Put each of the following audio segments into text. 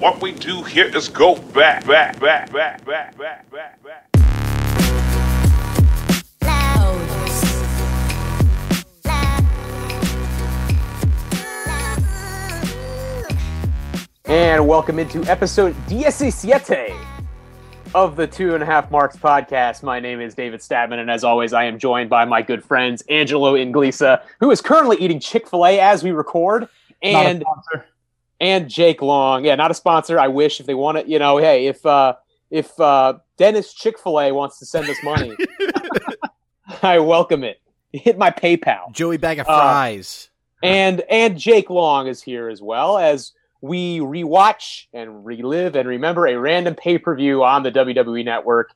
What we do here is go back, back, back, back, back, back, back, back. And welcome into episode 17 of the Two and a Half Marks podcast. My name is David Statman, and as always, I am joined by my good friends Angelo Inglisa, who is currently eating Chick fil A as we record, and and Jake Long. Yeah, not a sponsor. I wish if they want it, you know, hey, if uh if uh Dennis Chick fil A wants to send us money, I welcome it. Hit my PayPal. Joey bag of Uh, fries. And and Jake Long is here as well as we rewatch and relive and remember a random pay-per-view on the WWE network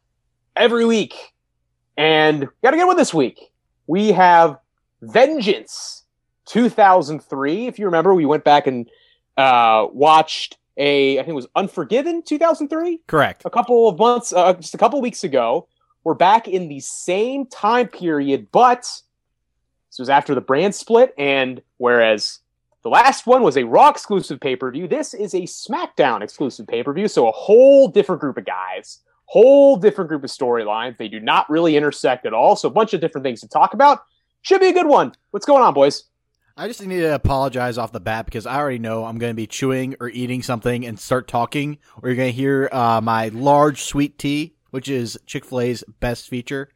every week. And got a good one this week. We have Vengeance 2003. If you remember, we went back and uh, watched a I think it was Unforgiven 2003 Correct. a couple of months, uh, just a couple of weeks ago. We're back in the same time period, but this was after the brand split. And whereas the last one was a Raw exclusive pay per view, this is a SmackDown exclusive pay per view. So a whole different group of guys, whole different group of storylines. They do not really intersect at all. So a bunch of different things to talk about. Should be a good one. What's going on, boys? I just need to apologize off the bat because I already know I'm going to be chewing or eating something and start talking, or you're going to hear uh, my large sweet tea, which is Chick fil A's best feature.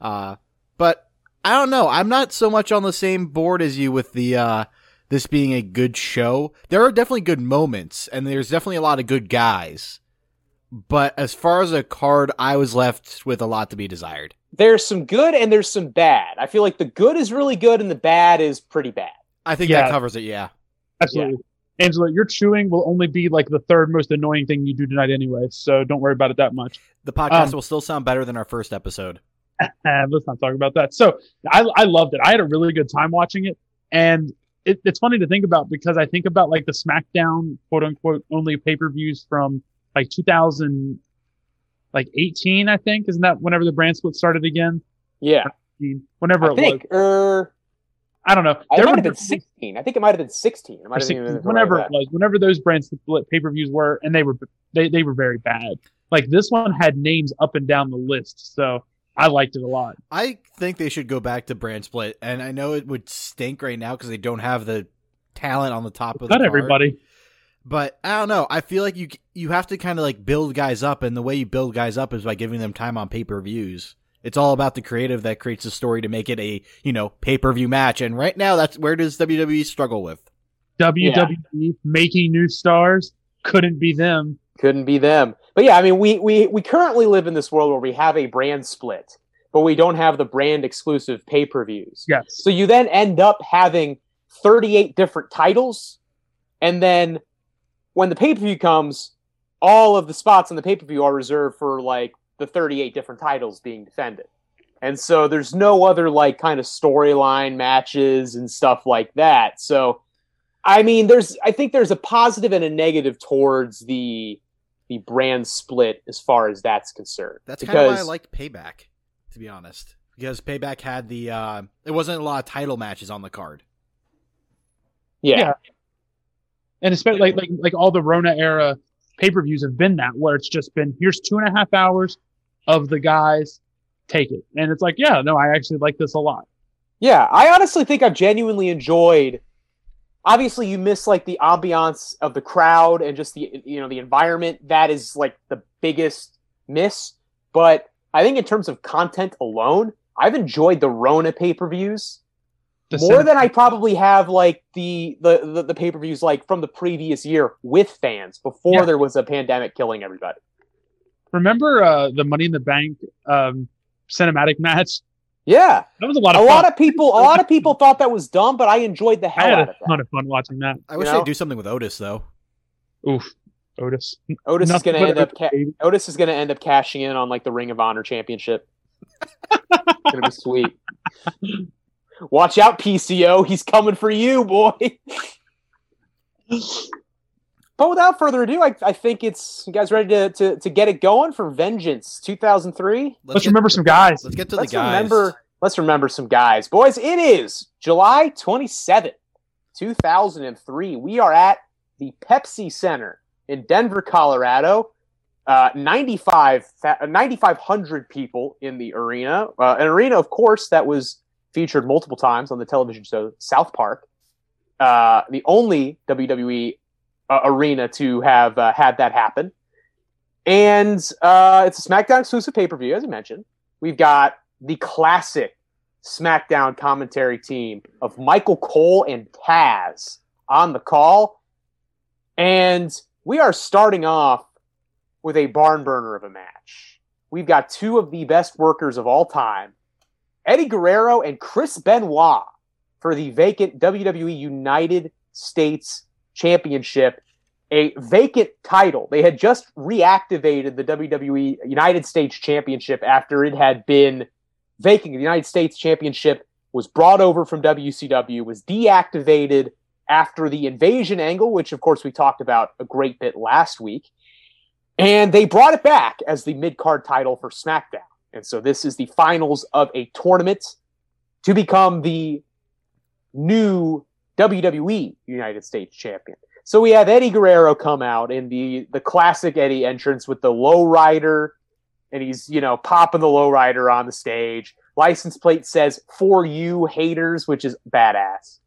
Uh, but I don't know. I'm not so much on the same board as you with the uh, this being a good show. There are definitely good moments, and there's definitely a lot of good guys. But as far as a card, I was left with a lot to be desired. There's some good and there's some bad. I feel like the good is really good and the bad is pretty bad. I think Yeah. that covers it. Yeah. Absolutely. Angela, your chewing will only be like the third most annoying thing you do tonight anyway, so don't worry about it that much. The podcast Um, will still sound better than our first episode. Let's not talk about that. So I, I loved it. I had a really good time watching it. And it, it's funny to think about because I think about like the SmackDown quote unquote only pay per views from like 2000, like 18, I think. Isn't that whenever the brand split started again? Yeah, Whenever I it think. was. Er, I don't know. I There might have been 16. I think it might have been 16. It might have been whenever right it was, whenever those brand split pay per views were, and they were they, they were very bad. Like this one had names up and down the list, so I liked it a lot. I think they should go back to brand split, and I know it would stink right now because they don't have the talent on the top of the Not card. everybody. But I don't know. I feel like you you have to kind of like build guys up, and the way you build guys up is by giving them time on pay per views. It's all about the creative that creates the story to make it a you know pay per view match. And right now, that's where does WWE struggle with? WWE making new stars couldn't be them. couldn't be them. But yeah, I mean, we we we currently live in this world where we have a brand split, but we don't have the brand exclusive pay per views. Yes. So you then end up having 38 different titles, and then when the pay per view comes, all of the spots on the pay per view are reserved for like the 38 different titles being defended. And so there's no other like kind of storyline matches and stuff like that. So I mean there's I think there's a positive and a negative towards the the brand split as far as that's concerned. That's kind of why I Because- liked Payback, to be honest, because Payback had the uh, it wasn't a lot of title matches on the card. yeah. Yeah. And especially like like like all the Rona era pay per views have been that where it's just been here's two and a half hours of the guys take it, and it's like yeah no I actually like this a lot. Yeah, I honestly think I've genuinely enjoyed. Obviously, you miss like the ambiance of the crowd and just the you know the environment. That is like the biggest miss. But I think in terms of content alone, I've enjoyed the Rona pay per views The more than I probably have like the the the, the pay per views like from the previous year with fans before Yeah. there was a pandemic killing everybody. remember uh, the Money in the Bank um, cinematic match. Yeah, That was a lot Of a of lot of people a lot of people thought that was dumb, but I enjoyed the I hell had out a of that. ton of fun watching that. I wish know? they'd do something with Otis though. Oof, Otis. Otis is going to end up. Ca- Otis is going to end up cashing in on like the Ring of Honor championship. it's going to be sweet. Watch out, PCO. He's coming for you, boy. but without further ado, I, I think it's you guys ready to, to, to get it going for Vengeance 2003. Let's get- remember some guys. Let's get to Let's the guys. remember. Let's remember some guys, boys. It is July 27th, 2003. We are at the Pepsi Center in Denver, Colorado. Uh, 95 9,500 people in the arena. Uh, an arena, of course, that was featured multiple times on the television show South Park. Uh, the only WWE uh, arena to have uh, had that happen. And uh, it's a SmackDown exclusive pay per view, as you mentioned. We've got the classic SmackDown commentary team of Michael Cole and Taz on the call. And we are starting off with a barn burner of a match. We've got two of the best workers of all time Eddie Guerrero and Chris Benoit for the vacant WWE United States Championship, a vacant title. They had just reactivated the WWE United States Championship after it had been vacant. The United States Championship was brought over from WCW, was deactivated after the invasion angle, which of course we talked about a great bit last week. And they brought it back as the mid card title for SmackDown. And so this is the finals of a tournament to become the new WWE United States champion. So we have Eddie Guerrero come out in the the classic Eddie entrance with the low rider, and he's you know popping the low rider on the stage. License plate says "For you haters," which is badass.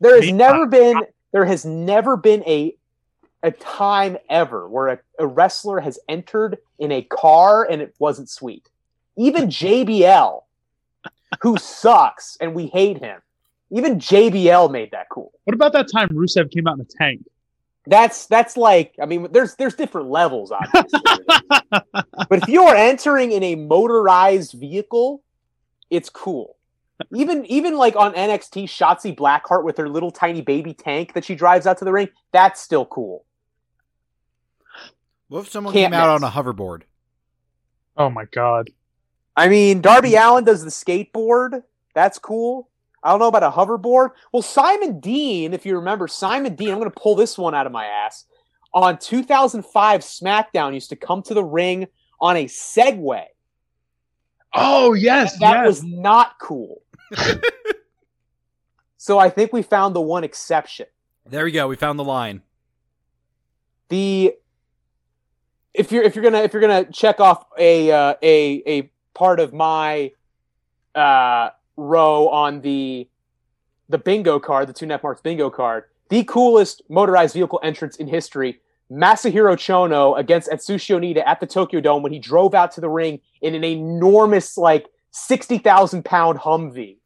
There has never been there has never been a a time ever where a, a wrestler has entered in a car and it wasn't sweet. Even JBL, who sucks and we hate him, even JBL made that cool. What about that time Rusev came out in a tank? That's that's like I mean there's there's different levels obviously. but if you are entering in a motorized vehicle, it's cool. Even even like on NXT, Shotzi Blackheart with her little tiny baby tank that she drives out to the ring, that's still cool. What if someone Can't came out miss. on a hoverboard? Oh my god. I mean, Darby Allin does the skateboard. That's cool. I don't know about a hoverboard. Well, Simon Dean, if you remember, Simon Dean, I'm going to pull this one out of my ass. On 2005 SmackDown, used to come to the ring on a Segway. Oh yes, And that yes. was not cool. so I think we found the one exception. There we go. We found the line. the if you're if you're gonna if you're gonna check off a uh, a a part of my uh, row on the the bingo card, the two net marks bingo card, the coolest motorized vehicle entrance in history. Masahiro Chono against Atsushi Onita at the Tokyo Dome when he drove out to the ring in an enormous, like sixty thousand pound Humvee.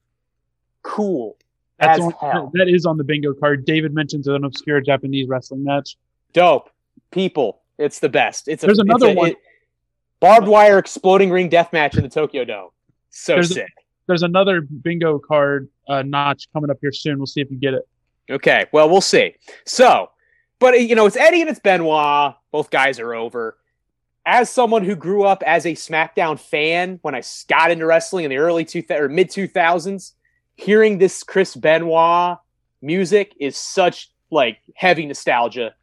Cool That's as on, hell. that is on the bingo card. David mentions an obscure Japanese wrestling match. dope people. It's the best. It's a, There's it's another a- one. it- barbed wire exploding ring death match in the Tokyo Dome. So There's a- sick. There's another bingo card uh, notch coming up here soon. We'll see if you get it. Okay, well we'll see. So, but you know it's Eddie and it's Benoit. Both guys are over. As someone who grew up as a SmackDown fan when I got into wrestling in the early two or mid two thousands, hearing this Chris Benoit music is such like heavy nostalgia,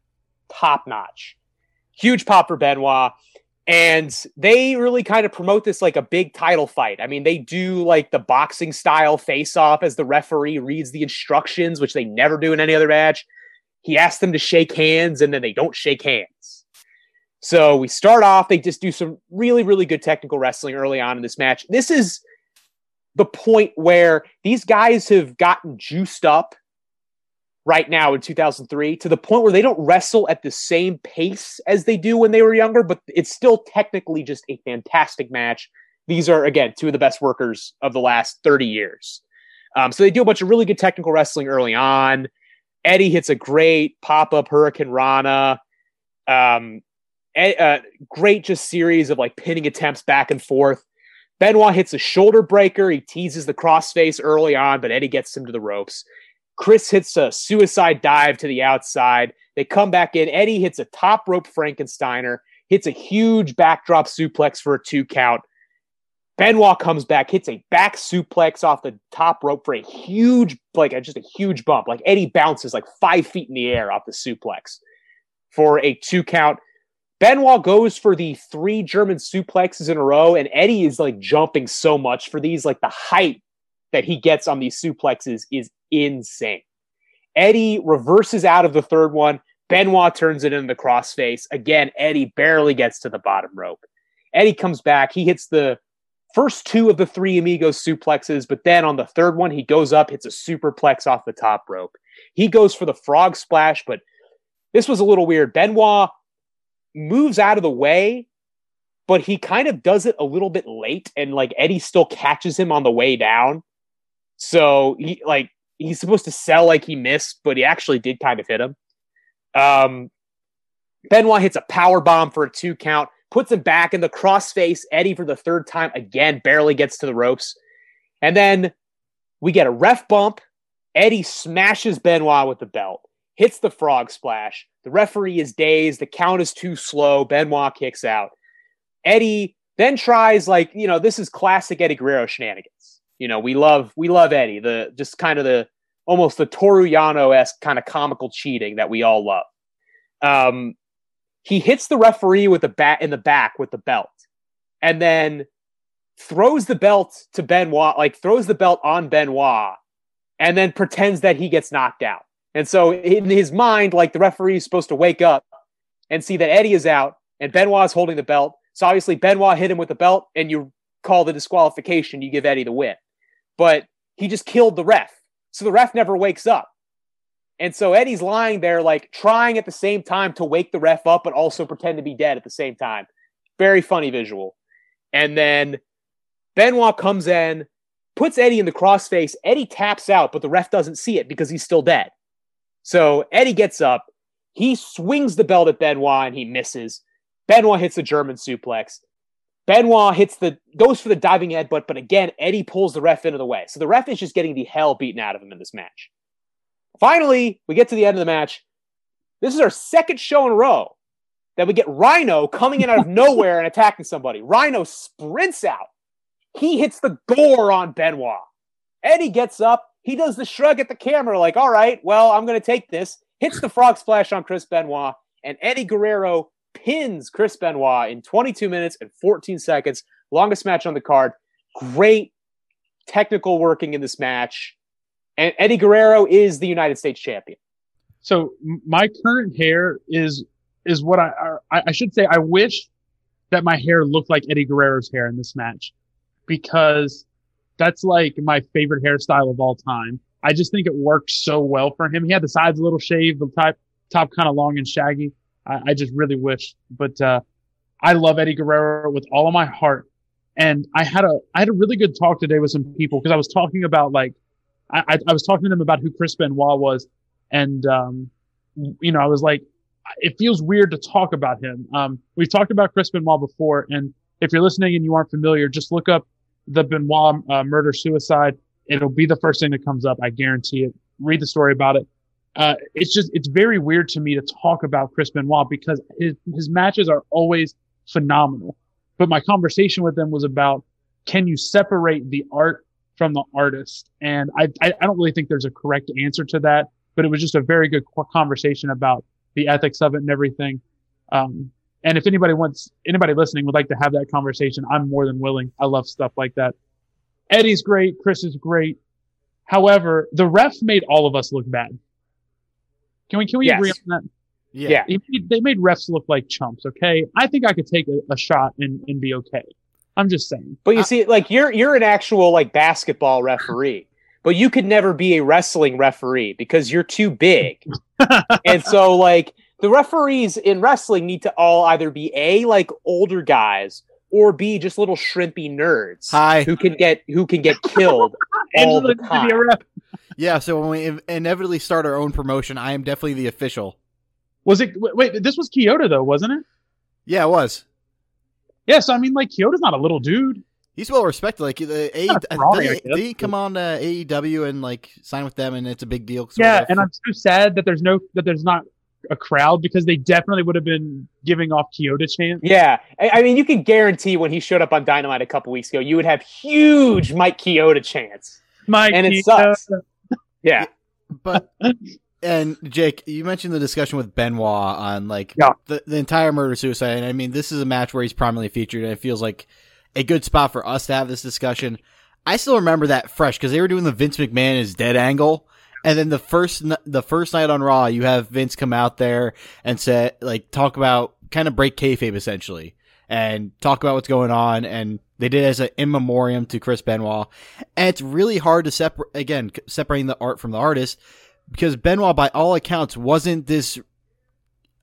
top notch. Huge pop for Benoit. And they really kind of promote this like a big title fight. I mean, they do like the boxing style face off as the referee reads the instructions, which they never do in any other match. He asks them to shake hands and then they don't shake hands. So we start off, they just do some really, really good technical wrestling early on in this match. This is the point where these guys have gotten juiced up right now in 2003 to the point where they don't wrestle at the same pace as they do when they were younger, but it's still technically just a fantastic match. These are, again, two of the best workers of the last 30 years. Um, so they do a bunch of really good technical wrestling early on. Eddie hits a great pop up hurricanrana. Um, a, uh, great just series of like pinning attempts back and forth. Benoit hits a shoulder breaker. He teases the crossface early on, but Eddie gets him to the ropes. Chris hits a suicide dive to the outside. They come back in. Eddie hits a top rope Frankensteiner, hits a huge backdrop suplex for a two count. Benoit comes back, hits a back suplex off the top rope for a huge, like just a huge bump. Like Eddie bounces like five feet in the air off the suplex for a two count. Benoit goes for the three German suplexes in a row, and Eddie is like jumping so much for these. Like the height that he gets on these suplexes is insane. Eddie reverses out of the third one. Benoit turns it into the crossface. Again, Eddie barely gets to the bottom rope. Eddie comes back. He hits the first two of the three amigos suplexes, but then on the third one, he goes up, hits a superplex off the top rope. He goes for the frog splash, but this was a little weird. Benoit moves out of the way, but he kind of does it a little bit late, and like Eddie still catches him on the way down. So he like he's supposed to sell like he missed, but he actually did kind of hit him. Um, Benoit hits a power bomb for a two count puts him back in the crossface. Eddie for the third time again barely gets to the ropes. And then we get a ref bump. Eddie smashes Benoit with the belt, hits the frog splash. The referee is dazed. The count is too slow. Benoit kicks out. Eddie then tries like, you know, this is classic Eddie Guerrero shenanigans. You know, we love we love Eddie, the just kind of the almost the Toru Yano esque kind of comical cheating that we all love. Um, he hits the referee with the bat in the back with the belt and then throws the belt to Benoit, like throws the belt on Benoit and then pretends that he gets knocked out. And so in his mind, like the referee is supposed to wake up and see that Eddie is out and Benoit is holding the belt. So obviously Benoit hit him with the belt and you call the disqualification, you give Eddie the win. But he just killed the ref. So the ref never wakes up. And so Eddie's lying there, like trying at the same time to wake the ref up, but also pretend to be dead at the same time. Very funny visual. And then Benoit comes in, puts Eddie in the crossface. Eddie taps out, but the ref doesn't see it because he's still dead. So Eddie gets up. He swings the belt at Benoit and he misses. Benoit hits the German suplex. Benoit hits the goes for the diving headbutt, but again, Eddie pulls the ref into the way. So the ref is just getting the hell beaten out of him in this match. Finally, we get to the end of the match. This is our second show in a row that we get Rhino coming in out of nowhere and attacking somebody. Rhino sprints out. He hits the gore on Benoit. Eddie gets up. He does the shrug at the camera, like, all right, well, I'm going to take this. Hits the frog splash on Chris Benoit. And Eddie Guerrero pins Chris Benoit in 22 minutes and 14 seconds. Longest match on the card. Great technical working in this match. And Eddie Guerrero is the United States champion. So my current hair is is what I I, I should say. I wish that my hair looked like Eddie Guerrero's hair in this match because that's like my favorite hairstyle of all time. I just think it worked so well for him. He had the sides a little shaved, the top top kind of long and shaggy. I, I just really wish, but uh, I love Eddie Guerrero with all of my heart. And I had a I had a really good talk today with some people because I was talking about like I, I was talking to them about who Chris Benoit was, and um, you know, I was like, it feels weird to talk about him. Um, we've talked about Chris Benoit before, and if you're listening and you aren't familiar, just look up the Benoit uh, murder suicide. It'll be the first thing that comes up. I guarantee it. Read the story about it. Uh, it's just it's very weird to me to talk about Chris Benoit because his his matches are always phenomenal. But my conversation with them was about can you separate the art from the artist. And I, I, I don't really think there's a correct answer to that, but it was just a very good conversation about the ethics of it and everything. Um, and if anybody wants, anybody listening would like to have that conversation, I'm more than willing. I love stuff like that. Eddie's great. Chris is great. However, the ref made all of us look bad. Can we, can we yes. agree on that? Yeah. yeah. They made refs look like chumps. Okay. I think I could take a, a shot and, and be okay. I'm just saying. But you I, see, like you're you're an actual like basketball referee, but you could never be a wrestling referee because you're too big. and so like the referees in wrestling need to all either be a like older guys or b just little shrimpy nerds Hi. who can get who can get killed all the time. Yeah, so when we inevitably start our own promotion, I am definitely the official. Was it wait, this was Chioda though, wasn't it? Yeah, it was. Yeah, so I mean, like Chioda's not a little dude. He's well respected. Like the A, they, they come on uh, AEW and like sign with them, and it's a big deal. Yeah, and I'm so sad that there's no that there's not a crowd because they definitely would have been giving off Chioda chants. Yeah, I, I mean, you can guarantee when he showed up on Dynamite a couple weeks ago, you would have huge Mike Chioda chants. Mike, and it sucks. Yeah, but and Jake, you mentioned the discussion with Benoit on like yeah. the, the entire murder suicide. And I mean, this is a match where he's prominently featured, and it feels like a good spot for us to have this discussion. I still remember that fresh because they were doing the Vince McMahon is dead angle, And then the first the first night on Raw, you have Vince come out there and say like talk about kind of break kayfabe essentially and talk about what's going on. And they did it as an in memoriam to Chris Benoit. And it's really hard to separate again separating the art from the artist because Benoit, by all accounts, wasn't this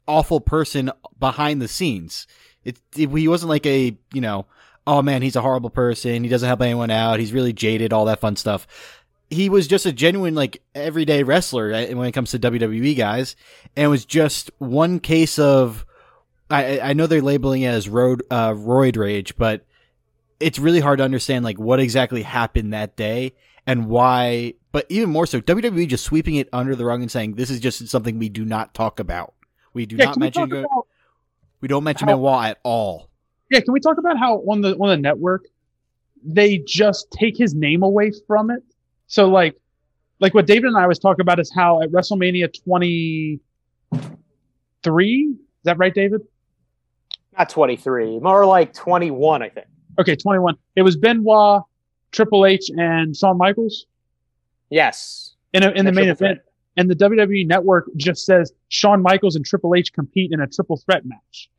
awful person behind the scenes. It, it he wasn't like a you know oh man he's a horrible person he doesn't help anyone out he's really jaded all that fun stuff he was just a genuine like everyday wrestler when it comes to WWE guys, and it was just one case of. I I know they're labeling it as road uh, roid rage, but it's really hard to understand like what exactly happened that day and why. But even more so, WWE just sweeping it under the rug and saying this is just something we do not talk about. We do Yeah, not we mention. talk we don't mention how- Benoit at all. Yeah, can we talk about how on the on the network they just take his name away from it? So like like what David and I was talking about is how at WrestleMania 23 is that right David? Not 23, more like 21, I think. Okay, 21. It was Benoit, Triple H and Shawn Michaels Yes. in a, in the main event and the WWE network just says Shawn Michaels and Triple H compete in a triple threat match.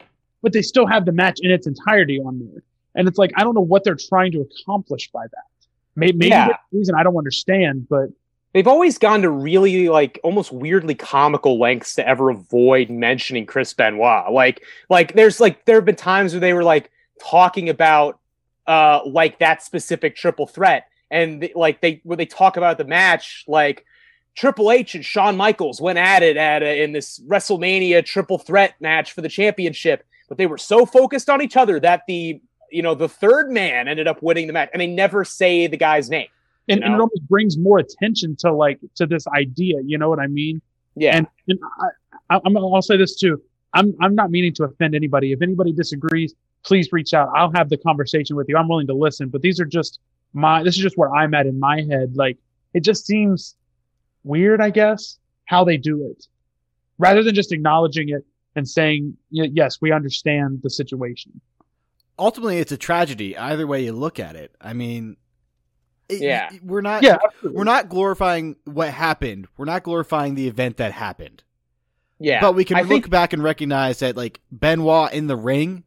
But they still have the match in its entirety on there. And it's like I don't know what they're trying to accomplish by that. Maybe, maybe Yeah. reason I don't understand, but They've always gone to really like almost weirdly comical lengths to ever avoid mentioning Chris Benoit. Like, like there's like there have been times where they were like talking about uh like that specific triple threat, and they, like they when they talk about the match, like Triple H and Shawn Michaels went at it at a, in this WrestleMania triple threat match for the championship, but they were so focused on each other that the you know the third man ended up winning the match, and they never say the guy's name. and, You and it almost brings more attention to like to this idea. You know what I mean? Yeah. And and I, I, I'm I'll say this too. I'm I'm not meaning to offend anybody. If anybody disagrees, please reach out. I'll have the conversation with you. I'm willing to listen. But these are just my. This is just where I'm at in my head. Like it just seems weird, I guess, how they do it, rather than just acknowledging it and saying, "Yes, we understand the situation." Ultimately, it's a tragedy. Either way you look at it. I mean, it- Yeah. we're not. Yeah, we're not glorifying what happened. We're not glorifying the event that happened. yeah. But we can I look think back and recognize that like Benoit in the ring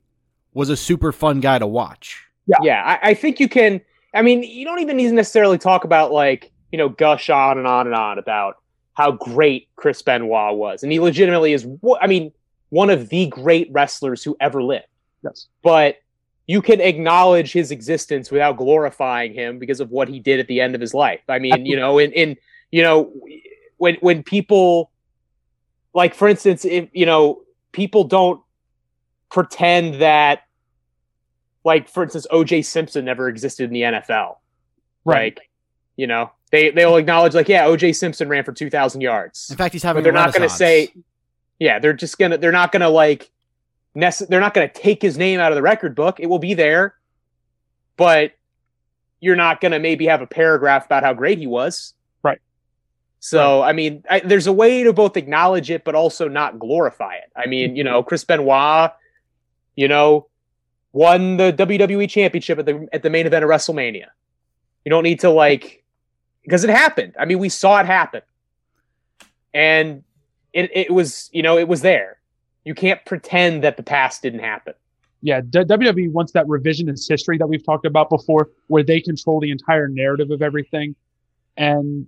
was a super fun guy to watch. yeah, I, I think you can. I mean, you don't even need to necessarily talk about like you know gush on and on and on about how great Chris Benoit was, and he legitimately is. wha- I mean, one of the great wrestlers who ever lived. yes, But you can acknowledge his existence without glorifying him because of what he did at the end of his life. I mean, you know, in in you know when when people like, for instance, if you know people don't pretend that like for instance oj simpson never existed in the nfl right. like you know they they'll acknowledge like yeah oj simpson ran for 2000 yards In fact, he's having. but they're not going to say yeah they're just gonna they're not gonna like nece- they're not gonna take his name out of the record book. It will be there but you're not gonna maybe have a paragraph about how great he was. Right. so i mean I, there's a way to both acknowledge it but also not glorify it. I mean you know chris benoit you know won the wwe championship at the at the main event of wrestlemania. You don't need to like because it happened. I mean we saw it happen. And it, it was you know it was there you can't pretend that the past didn't happen yeah, D- WWE wants that revisionist history that we've talked about before, where they control the entire narrative of everything, and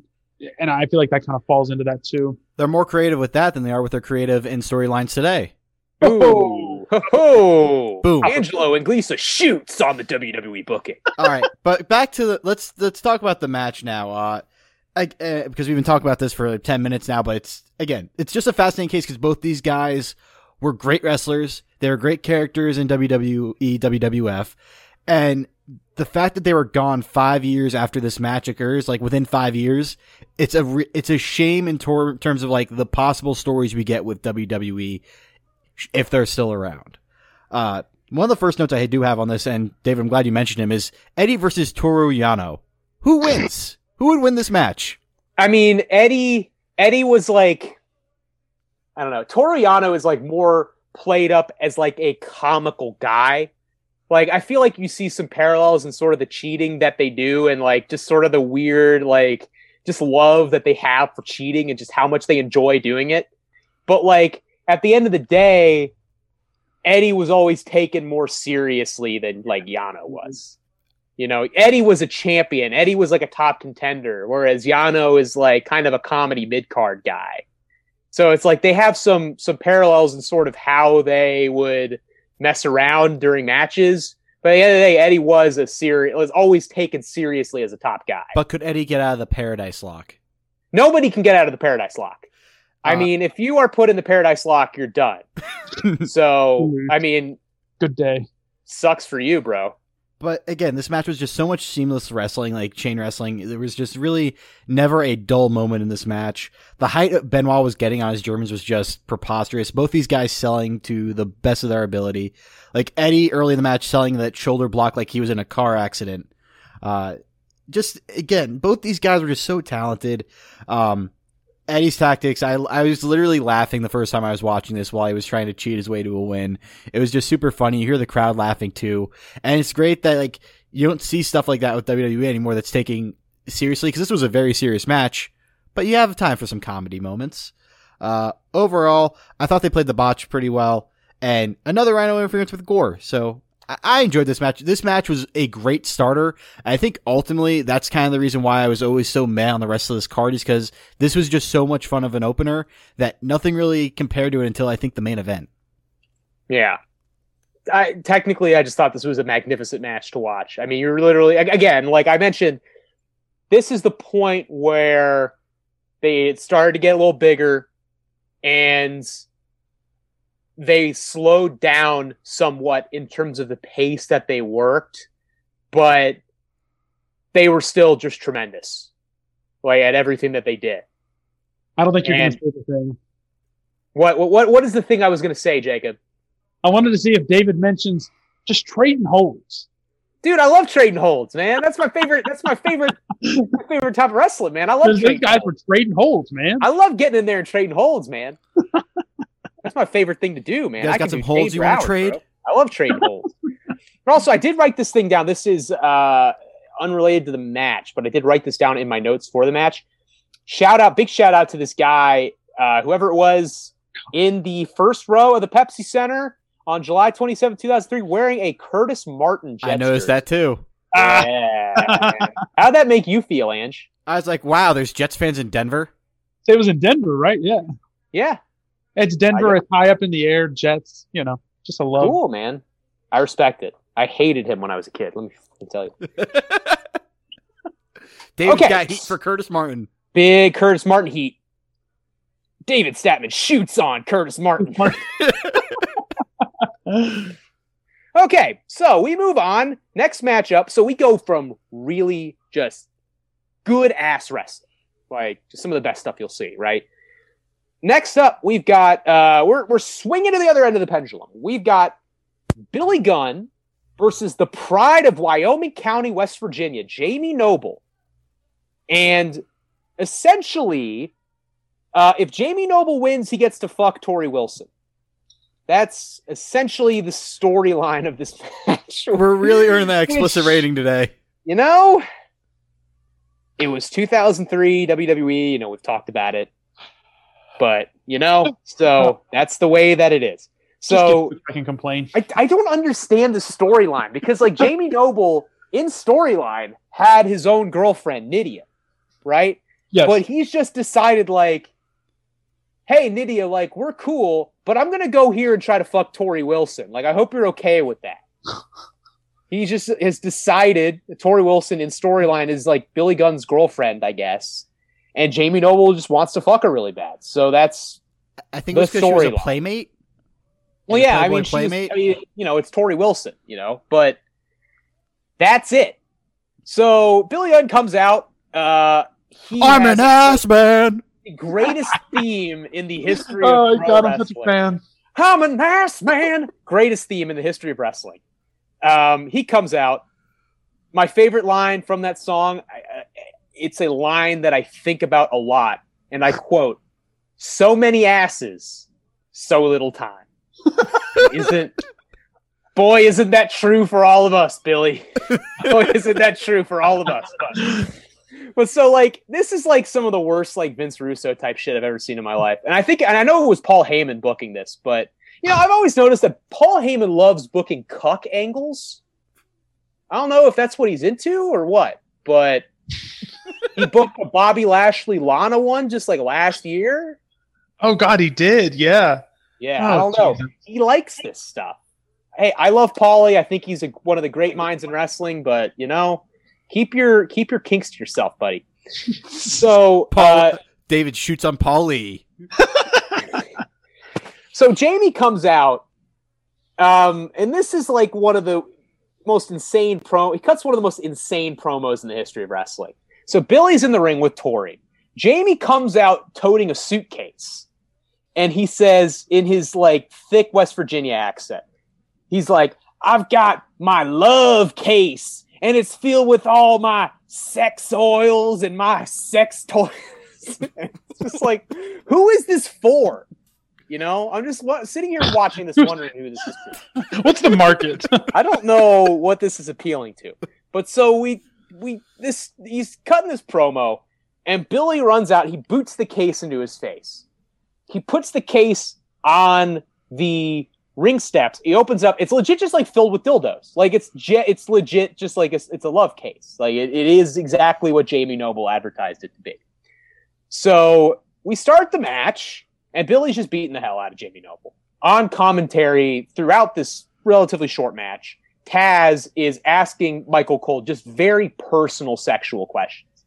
and I feel like that kind of falls into that too. They're more creative with that than they are with their creative in storylines today. Ooh. Ho-ho. Boom. Angelo Inglisa shoots on the WWE booking. All right, but back to the let's let's talk about the match now. Uh, I, uh, because we've been talking about this for like ten minutes now, but it's again, it's just a fascinating case because both these guys were great wrestlers. They were great characters in WWE, WWF, and the fact that they were gone five years after this match occurs, like within five years, it's a re- it's a shame in tor- terms of like the possible stories we get with WWE if they're still around. Uh, one of the first notes I do have on this, and David, I'm glad you mentioned him, is Eddie versus Toru Yano. Who wins? Who would win this match? I mean, Eddie Eddie was like I don't know. Toru Yano is like more played up as like a comical guy. Like I feel like you see some parallels in sort of the cheating that they do and like just sort of the weird like just love that they have for cheating and just how much they enjoy doing it. But like at the end of the day, Eddie was always taken more seriously than like Yano was. You know, Eddie was a champion. Eddie was like a top contender, whereas Yano is like kind of a comedy mid card guy. So it's like they have some some parallels in sort of how they would mess around during matches. But at the end of the day, Eddie was a serious was always taken seriously as a top guy. But could Eddie get out of the Paradise Lock? Nobody can get out of the Paradise Lock. I Uh, mean, if you are put in the Paradise Lock, you're done. so. I mean, Good day. sucks for you, bro. But again, this match was just so much seamless wrestling, like chain wrestling. There was just really never a dull moment in this match. The height Benoit was getting on his Germans was just preposterous. Both these guys selling to the best of their ability. Like Eddie early in the match selling that shoulder block like he was in a car accident. Uh, just again, both these guys were just so talented. Um, Eddie's tactics, I, I was literally laughing the first time I was watching this while he was trying to cheat his way to a win. It was just super funny. You hear the crowd laughing too. And it's great that like you don't see stuff like that with WWE anymore that's taking seriously because this was a very serious match, but you have time for some comedy moments. Uh, overall, I thought they played the botch pretty well, and another Rhino interference with Gore. So I, enjoyed this match. This match was a great starter. I think ultimately that's kind of the reason why I was always so mad on the rest of this card is because this was just so much fun of an opener that nothing really compared to it until I think the main event. Yeah. I technically I just thought this was a magnificent match to watch. I mean, you're literally again, like I mentioned, this is the point where they started to get a little bigger and they slowed down somewhat in terms of the pace that they worked, but they were still just tremendous. Like at everything that they did. I don't think you're going to say the thing. What what what is the thing I was going to say, Jacob? I wanted to see if David mentions just trading holds. Dude, I love trading holds, man. That's my favorite. That's my favorite. my favorite type of wrestling, man. I love these guys holds. were trading holds, man. I love getting in there and trading holds, man. That's my favorite thing to do, man. You guys I got some do holds you wanna trade? bro. I love trading holds. But also, I did write this thing down. This is uh, unrelated to the match, but I did write this down in my notes for the match. Shout out, big shout out to this guy, uh, whoever it was in the first row of the Pepsi Center on July 27, 2003, wearing a Curtis Martin Jets I noticed jersey. that too. Ah, Yeah. How'd that make you feel, Ange? I was like, wow, there's Jets fans in Denver. it was in Denver, right? Yeah. Yeah. It's Denver. It's high up in the air. Jets, you know, just a love. Cool, man. I respect it. I hated him when I was a kid. Let me f***ing tell you. David Okay. got heat for Curtis Martin. Big Curtis Martin heat. David Statman shoots on Curtis Martin. Okay, so we move on. Next matchup. So we go from really just good ass wrestling, like just some of the best stuff you'll see, right? Next up, we've got uh, we're we're swinging to the other end of the pendulum. We've got Billy Gunn versus the pride of Wyoming County, West Virginia, Jamie Noble, and essentially, uh, if Jamie Noble wins, he gets to fuck Torrie Wilson. That's essentially the storyline of this match. We're really earning that explicit Which- rating today. you know, it was 2003 WWE. You know, we've talked about it, but you know, so that's the way that it is. So I can complain. I, I don't understand the storyline because like Jamie Noble in storyline had his own girlfriend Nydia, right? Yes. But he's just decided like, hey Nydia, like we're cool, but I'm gonna go here and try to fuck Torrie Wilson. Like I hope you're okay with that. he just has decided Torrie Wilson in storyline is like Billy Gunn's girlfriend, I guess. And Jamie Noble just wants to fuck her really bad. So that's I think The it was because she was a storyline. playmate. well, yeah. I mean, she's, playmate. I mean, you know, it's Torrie Wilson, you know, but that's it. So Billy Gunn comes out. Uh, he I'm an ass man. the greatest theme in the history Oh of pro God, I'm such a wrestling. fan. I'm an ass man. Greatest theme in the history of wrestling. Um, he comes out. My favorite line from that song. I, I, it's a line that I think about a lot, and I quote: "So many asses, so little time." isn't boy? Isn't that true for all of us, Billy? boy, isn't that true for all of us? but so like this is like some of the worst like Vince Russo type shit I've ever seen in my life. And I think and I know it was Paul Heyman booking this, but you know, I've always noticed that Paul Heyman loves booking cuck angles. I don't know if that's what he's into or what, but he booked a Bobby Lashley Lana one just like last year. Oh God, he did. Yeah. Yeah, I Oh, don't know. Jesus. He likes this stuff. Hey, I love Paulie. I think he's a, one of the great minds in wrestling, but you know, keep your keep your kinks to yourself, buddy. So, Paul uh, David shoots on Paulie. so Jamie comes out, um, and this is like one of the most insane pro. He cuts one of the most insane promos in the history of wrestling. So Billy's in the ring with Torrie. Jamie comes out toting a suitcase, and he says in his like thick West Virginia accent, he's like, "I've got my love case, and it's filled with all my sex oils and my sex toys." it's just like, who is this for? You know, I'm just wa- sitting here watching this, wondering who this is. What's the market? I don't know what this is appealing to, but so we we this he's cutting this promo, and Billy runs out. He boots the case into his face. He puts the case on the ring steps. He opens up. It's legit, just like filled with dildos. Like it's je- it's legit, just like it's, it's a love case. Like it, it is exactly what Jamie Noble advertised it to be. So we start the match, and Billy's just beating the hell out of Jamie Noble on commentary throughout this relatively short match. Taz is asking Michael Cole just very personal sexual questions,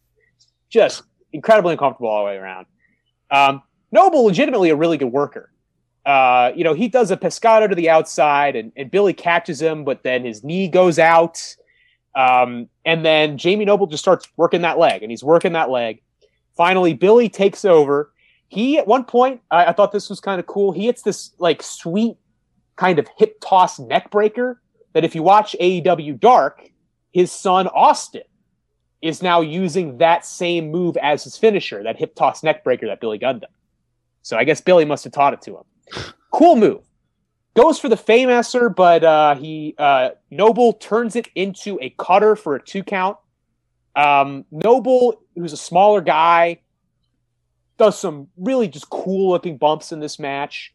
just incredibly uncomfortable all the way around. Um, Noble, legitimately a really good worker. Uh, you know, he does a pescado to the outside, and, and Billy catches him, but then his knee goes out. Um, and then Jamie Noble just starts working that leg, and he's working that leg. Finally, Billy takes over. He, at one point, I, I thought this was kind of cool. He hits this like sweet kind of hip toss neck breaker that if you watch AEW Dark, his son Austin is now using that same move as his finisher, that hip toss neck breaker that Billy Gunn done. So I guess Billy must have taught it to him. Cool move. Goes for the Fameasser, but uh, he uh, Noble turns it into a cutter for a two count. Um, Noble, who's a smaller guy, does some really just cool looking bumps in this match.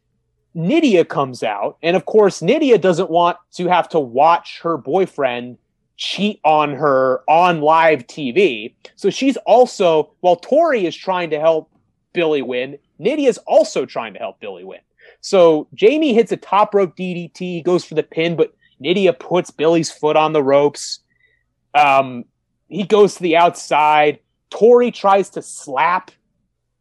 Nydia comes out, and of course, Nydia doesn't want to have to watch her boyfriend cheat on her on live TV. So she's also, while Torrie is trying to help Billy win, Nydia's also trying to help Billy win. So Jamie hits a top rope DDT, goes for the pin, but Nydia puts Billy's foot on the ropes. Um, he goes to the outside. Torrie tries to slap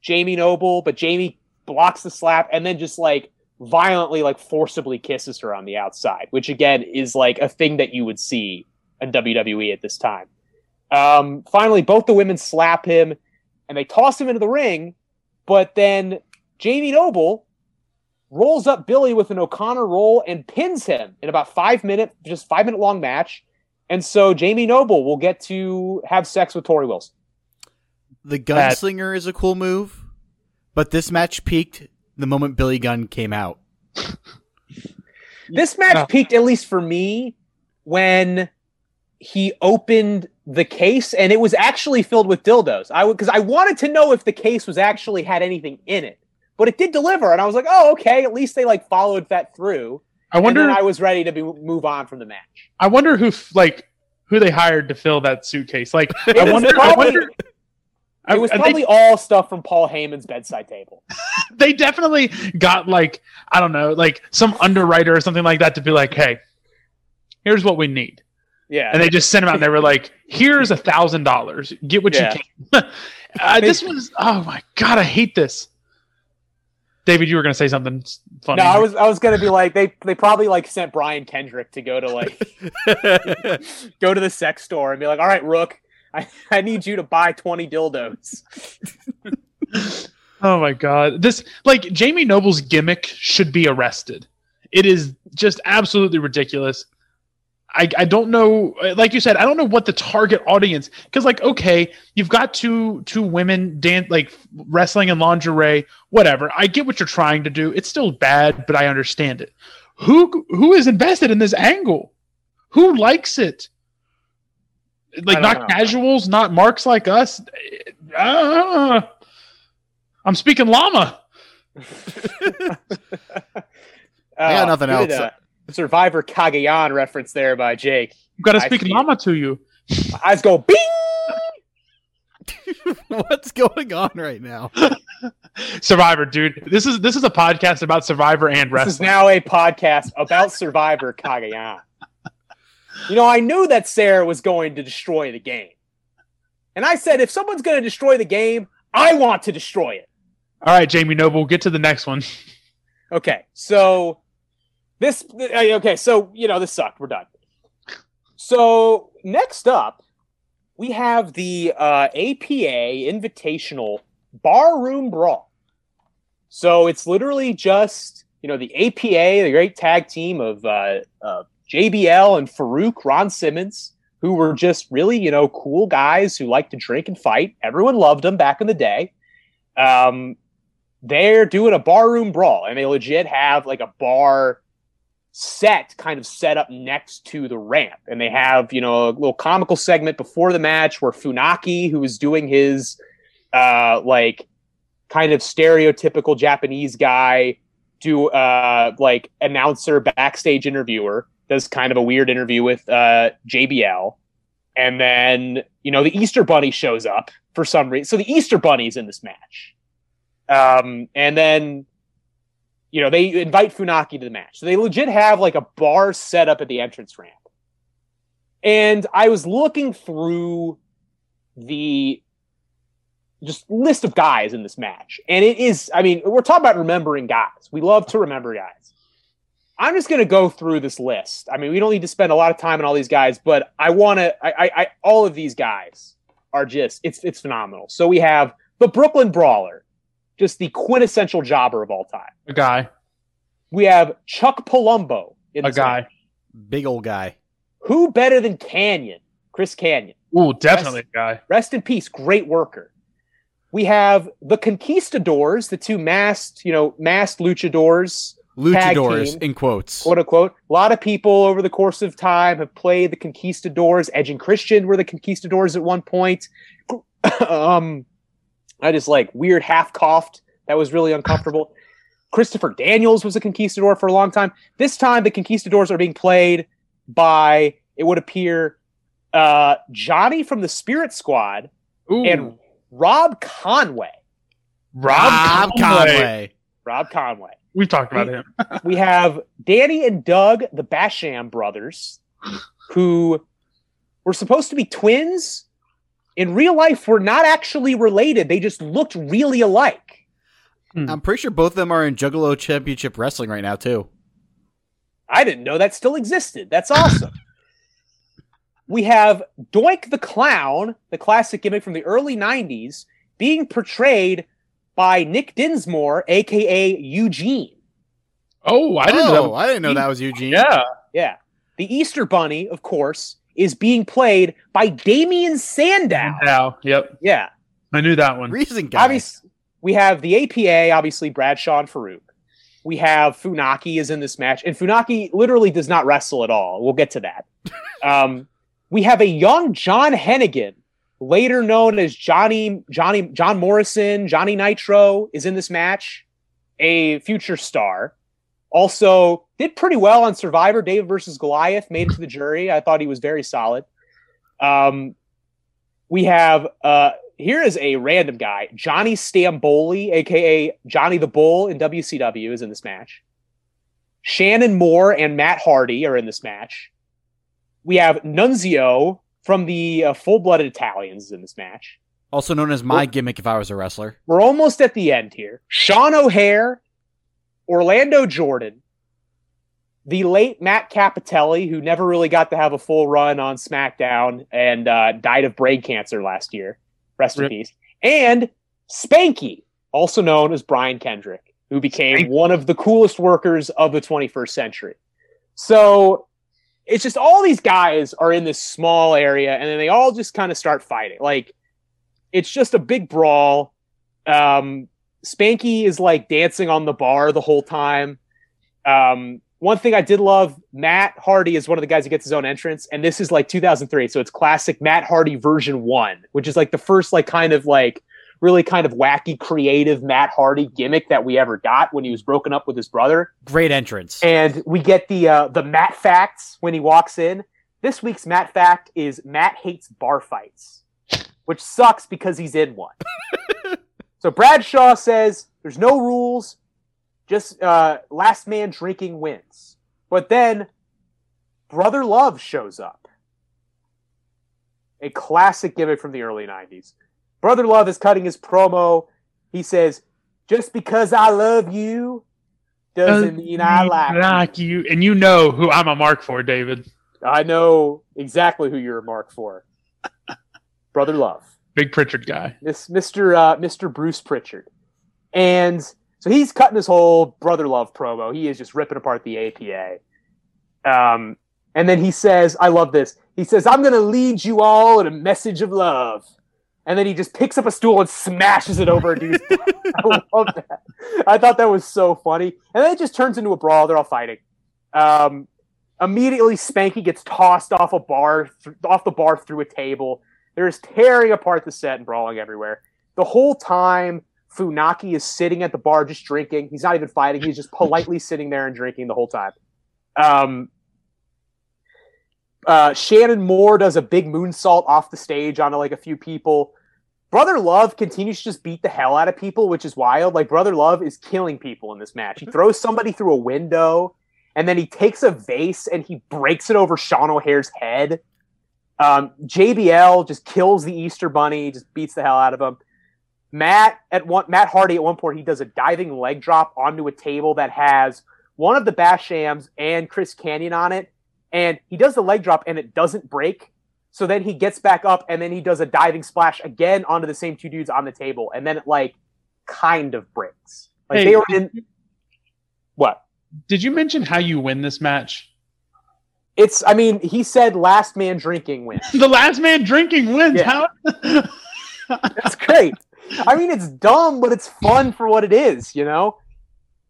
Jamie Noble, but Jamie blocks the slap and then just like violently, like forcibly kisses her on the outside, which again is like a thing that you would see in WWE at this time. Um, finally, both the women slap him and they toss him into the ring, but then Jamie Noble rolls up Billy with an O'Connor roll and pins him in about five minute, just five minute long match. And so Jamie Noble will get to have sex with Torrie Wilson. The That- gunslinger is a cool move, but this match peaked the moment Billy Gunn came out. This match No. peaked, at least for me, when he opened the case and it was actually filled with dildos. I would because I wanted to know if the case was actually had anything in it, but it did deliver, and I was like, oh, okay, at least they like followed that through. I wonder. and then I was ready to be, move on from the match. I wonder who like who they hired to fill that suitcase. Like I was wonder. I wonder. I- It was they- probably all stuff from Paul Heyman's bedside table. they definitely got like I don't know, like some underwriter or something like that to be like, hey, here's what we need, Yeah, and they just sent him out. and They were like, here's a thousand dollars, get what Yeah. you can. uh, this was oh my god, I hate this. David, you were gonna say something funny. no, I was I was gonna be like they they probably like sent Brian Kendrick to go to like go to the sex store and be like, all right, Rook, I, I need you to buy twenty dildos. Oh my god. This like Jamie Noble's gimmick should be arrested. It is just absolutely ridiculous. I, I don't know like you said I don't know what the target audience cuz like okay you've got two two women dance like wrestling in lingerie whatever I get what you're trying to do it's still bad but I understand it who who is invested in this angle who likes it Like don't know. casuals, not marks like us. Uh, I'm speaking llama. I got nothing good, else. uh, Survivor Cagayan reference there by Jake. I've got to speak see. llama to you. My eyes go bing. What's going on right now? Survivor, dude. This is this is a podcast about Survivor and This is now a podcast about Survivor Cagayan. You know, I knew that Sarah was going to destroy the game. And I said, if someone's going to destroy the game, I want to destroy it. All right, Jamie Noble, we'll get to the next one. Okay, so this, uh, okay, so, you know, this sucked. We're done. So next up, we have the uh, APA Invitational Barroom Brawl. So it's literally just, you know, the APA, the great tag team of uh, uh, JBL and Faarooq, Ron Simmons, who were just really, you know, cool guys who like to drink and fight. Everyone loved them back in the day. Um, they're doing a barroom brawl, and they legit have like a bar set kind of set up next to the ramp. And they have, you know, a little comical segment before the match where Funaki, who is doing his uh like kind of stereotypical Japanese guy, do uh like announcer backstage interviewer, does kind of a weird interview with uh JBL. And then, you know, the Easter Bunny shows up for some reason. So the Easter Bunny's in this match. Um, and then you know, they invite Funaki to the match. So they legit have like a bar set up at the entrance ramp. And I was looking through the just list of guys in this match. And it is, I mean, we're talking about remembering guys. We love to remember guys. I'm just going to go through this list. I mean, we don't need to spend a lot of time on all these guys, but I want to, I, I, I, all of these guys are just, it's, it's phenomenal. So we have the Brooklyn Brawler, just the quintessential jobber of all time. A guy, We have Chuck Palumbo in a guy. match. Big old guy. Who better than Kanyon? Chris Kanyon. Ooh, definitely a guy. Rest in peace. Great worker. We have the Conquistadors, the two masked, you know, masked luchadors, Tag Luchadors team. in quotes. quote unquote. A lot of people over the course of time have played the Conquistadors. Edge and Christian were the Conquistadors at one point. um, I just like weird half coughed. That was really uncomfortable. Christopher Daniels was a conquistador for a long time. This time, the conquistadors are being played by, it would appear, uh, Johnny from the Spirit Squad Ooh, and Rob Conway. Rob, Conway. Rob Conway. We've talked about him. we have Danny and Doug, the Basham brothers, who were supposed to be twins. In real life, were not actually related. They just looked really alike. Hmm. I'm pretty sure both of them are in Juggalo Championship Wrestling right now too. I didn't know that still existed. That's awesome. we have Doink the Clown, the classic gimmick from the early 90s, being portrayed by Nick Dinsmore, aka Eugene. Oh, I didn't oh, know. I didn't know that was Eugene. Yeah. Yeah. The Easter Bunny, of course, is being played by Damien Sandow. Now, yep. Yeah. I knew that one. Reason guy. Obviously, we have the APA, obviously, Bradshaw and Faarooq. We have Funaki is in this match, and Funaki literally does not wrestle at all. We'll get to that. um, we have a young John Hennigan, later known as Johnny Johnny John Morrison, Johnny Nitro, is in this match, a future star. Also, did pretty well on Survivor. David versus Goliath made it to the jury. I thought he was very solid. Um, we have uh, here is a random guy, Johnny Stamboli, aka Johnny the Bull in WCW, is in this match. Shannon Moore and Matt Hardy are in this match. We have Nunzio from the uh, Full Blooded Italians in this match. also known as my gimmick if I was a wrestler. We're almost at the end here. Sean O'Haire, Orlando Jordan, the late Matt Cappotelli, who never really got to have a full run on SmackDown and uh, died of brain cancer last year. Rest in peace. And Spanky, also known as Brian Kendrick, who became Spanky. one of the coolest workers of the 21st century. So it's just all these guys are in this small area and then they all just kind of start fighting. Like it's just a big brawl. Um, Spanky is like dancing on the bar the whole time. Um, one thing I did love, Matt Hardy is one of the guys who gets his own entrance, and this is like 2003, so it's classic Matt Hardy version one, which is like the first like kind of like really kind of wacky, creative Matt Hardy gimmick that we ever got when he was broken up with his brother. Great entrance. And we get the uh, the Matt facts when he walks in. This week's Matt fact is Matt hates bar fights, which sucks because he's in one. so Bradshaw says there's no rules, just uh, last man drinking wins. But then Brother Love shows up. A classic gimmick from the early 90s. Brother Love is cutting his promo. He says, Just because I love you doesn't mean I like you. like you. And you know who I'm a mark for, David. I know exactly who you're a mark for. Brother Love. Big Pritchard guy. This Mr. Uh, Mr. Bruce Pritchard. And so he's cutting his whole Brother Love promo. He is just ripping apart the APA. Um, and then he says, I love this. He says, I'm going to lead you all in a message of love. And then he just picks up a stool and smashes it over a dude's I love that. I thought that was so funny. And then it just turns into a brawl. They're all fighting. Um, immediately, Spanky gets tossed off a bar, th- off the bar through a table. They're just tearing apart the set and brawling everywhere. The whole time, Funaki is sitting at the bar just drinking. He's not even fighting. He's just politely sitting there and drinking the whole time. Um, uh, Shannon Moore does a big moonsault off the stage onto like a few people. Brother Love continues to just beat the hell out of people, which is wild. Like Brother Love is killing people in this match. He throws somebody through a window, and then he takes a vase and he breaks it over Sean O'Haire's head. Um, JBL just kills the Easter Bunny, just beats the hell out of him. Matt at one Matt Hardy at one point he does a diving leg drop onto a table that has one of the Bashams and Chris Kanyon on it, and he does the leg drop and it doesn't break. So then he gets back up and then he does a diving splash again onto the same two dudes on the table, and then it like kind of breaks. Like Hey, they were in what? Did you mention how you win this match? It's I mean, he said last man drinking wins. The last man drinking wins. Yeah. How? That's great. I mean, it's dumb, but it's fun for what it is, you know?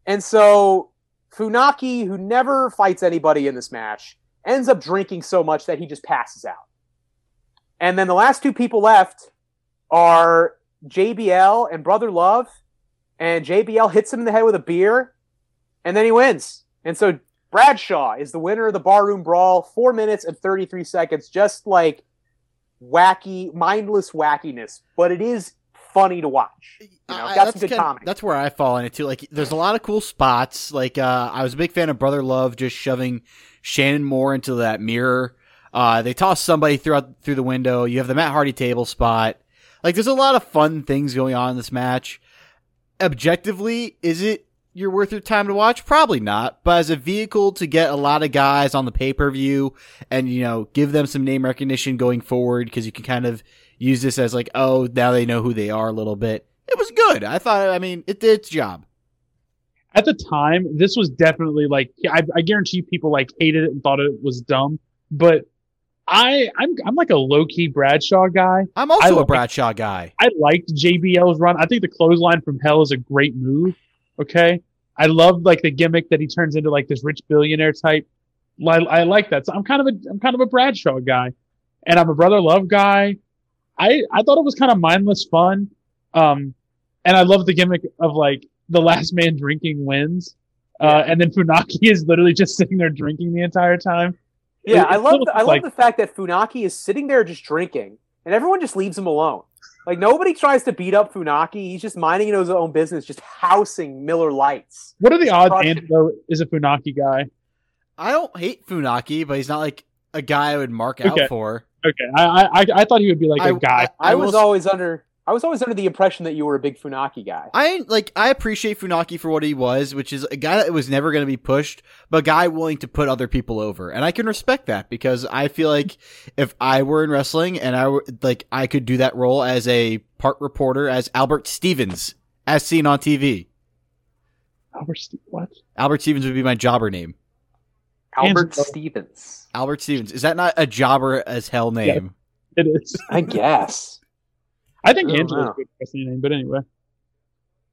And so Funaki, who never fights anybody in this match, ends up drinking so much that he just passes out. And then the last two people left are JBL and Brother Love. And JBL hits him in the head with a beer, and then he wins. And so Bradshaw is the winner of the barroom brawl, four minutes and 33 seconds, just like wacky, mindless wackiness, but it is funny to watch. You know, I- good kinda- comedy. that's where I fall in it too. Like, there's a lot of cool spots. Like, uh, I was a big fan of Brother Love just shoving Shannon Moore into that mirror. Uh, they toss somebody throughout through the window. You have the Matt Hardy table spot. Like, there's a lot of fun things going on in this match. Objectively, is it you're worth your time to watch? Probably not. But as a vehicle to get a lot of guys on the pay per view and you know give them some name recognition going forward because you can kind of use this as like, oh, now they know who they are a little bit. It was good. I thought. I mean, it did its job. At the time, this was definitely like I, I guarantee people like hated it and thought it was dumb. But I I'm I'm like a low key Bradshaw guy. I'm I also a like- Bradshaw guy. I liked JBL's run. I think the clothesline from hell is a great move. Okay. I love like the gimmick that he turns into like this rich billionaire type. I, I like that. So I'm kind of a I'm kind of a Bradshaw guy, and I'm a brother love guy. I I thought it was kind of mindless fun, um, and I love the gimmick of like the last man drinking wins, uh, and then Funaki is literally just sitting there drinking the entire time. yeah, it- I love the, I love like- the fact that Funaki is sitting there just drinking, and everyone just leaves him alone. Like nobody tries to beat up Funaki. He's just minding his own business, just housing Miller Lights. What are the odds Angelo is a Funaki guy? I don't hate Funaki, but he's not like a guy I would mark Okay. out for. Okay, I I I thought he would be like a I- guy. I, I was always under I was always under the impression that you were a big Funaki guy. I like I appreciate Funaki for what he was, which is a guy that was never going to be pushed, but a guy willing to put other people over, and I can respect that because I feel like if I were in wrestling and I were like I could do that role as a part reporter as Albert Stevens, as seen on TV. Albert Ste- what? Albert Stevens would be my jobber name. Albert Angelo. Stevens. Albert Stevens is that not a jobber as hell name? It is. I guess. I think I don't know. a good wrestling name, but anyway.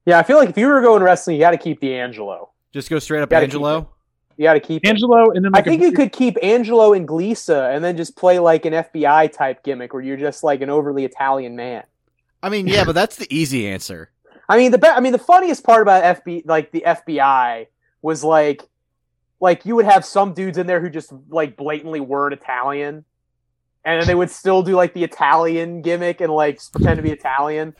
Yeah, I feel like if you were going wrestling, you got to keep the Angelo. Just go straight up Gotta Angelo. You got to keep. it. Angelo, and then I like a think you could keep Angelo Inglisa, and then just play like an FBI type gimmick where you're just like an overly Italian man. I mean, yeah, but that's the easy answer. I mean the be- I mean the funniest part about FB like the FBI was like like you would have some dudes in there who just like blatantly weren't Italian and then they would still do like the Italian gimmick and like pretend to be Italian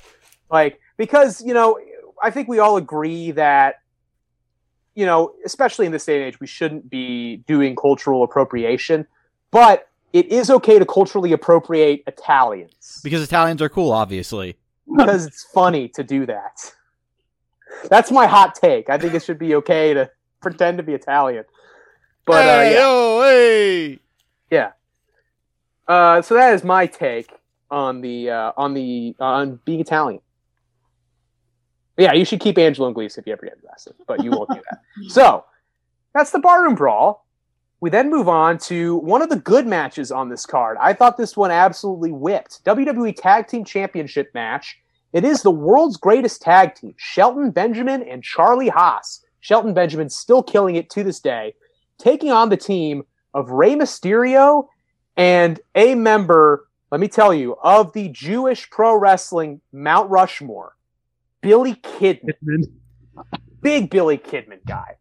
like because you know I think we all agree that you know especially in this day and age we shouldn't be doing cultural appropriation but it is okay to culturally appropriate Italians Because Italians are cool, obviously. because it's funny to do that. That's my hot take. I think it should be okay to pretend to be Italian. But uh, yeah. oh, hey. Uh, so that is my take on the uh, on the on being Italian. Yeah, you should keep Angelo and Gleason if you ever get invested, but you won't do that. So that's the barroom brawl. We then move on to one of the good matches on this card. I thought this one absolutely whipped. WWE Tag Team Championship match. It is the world's greatest tag team, Shelton Benjamin and Charlie Haas. Shelton Benjamin still killing it to this day, taking on the team of Rey Mysterio and a member, let me tell you, of the Jewish pro wrestling Mount Rushmore, Billy Kidman Kidman. big Billy Kidman guy.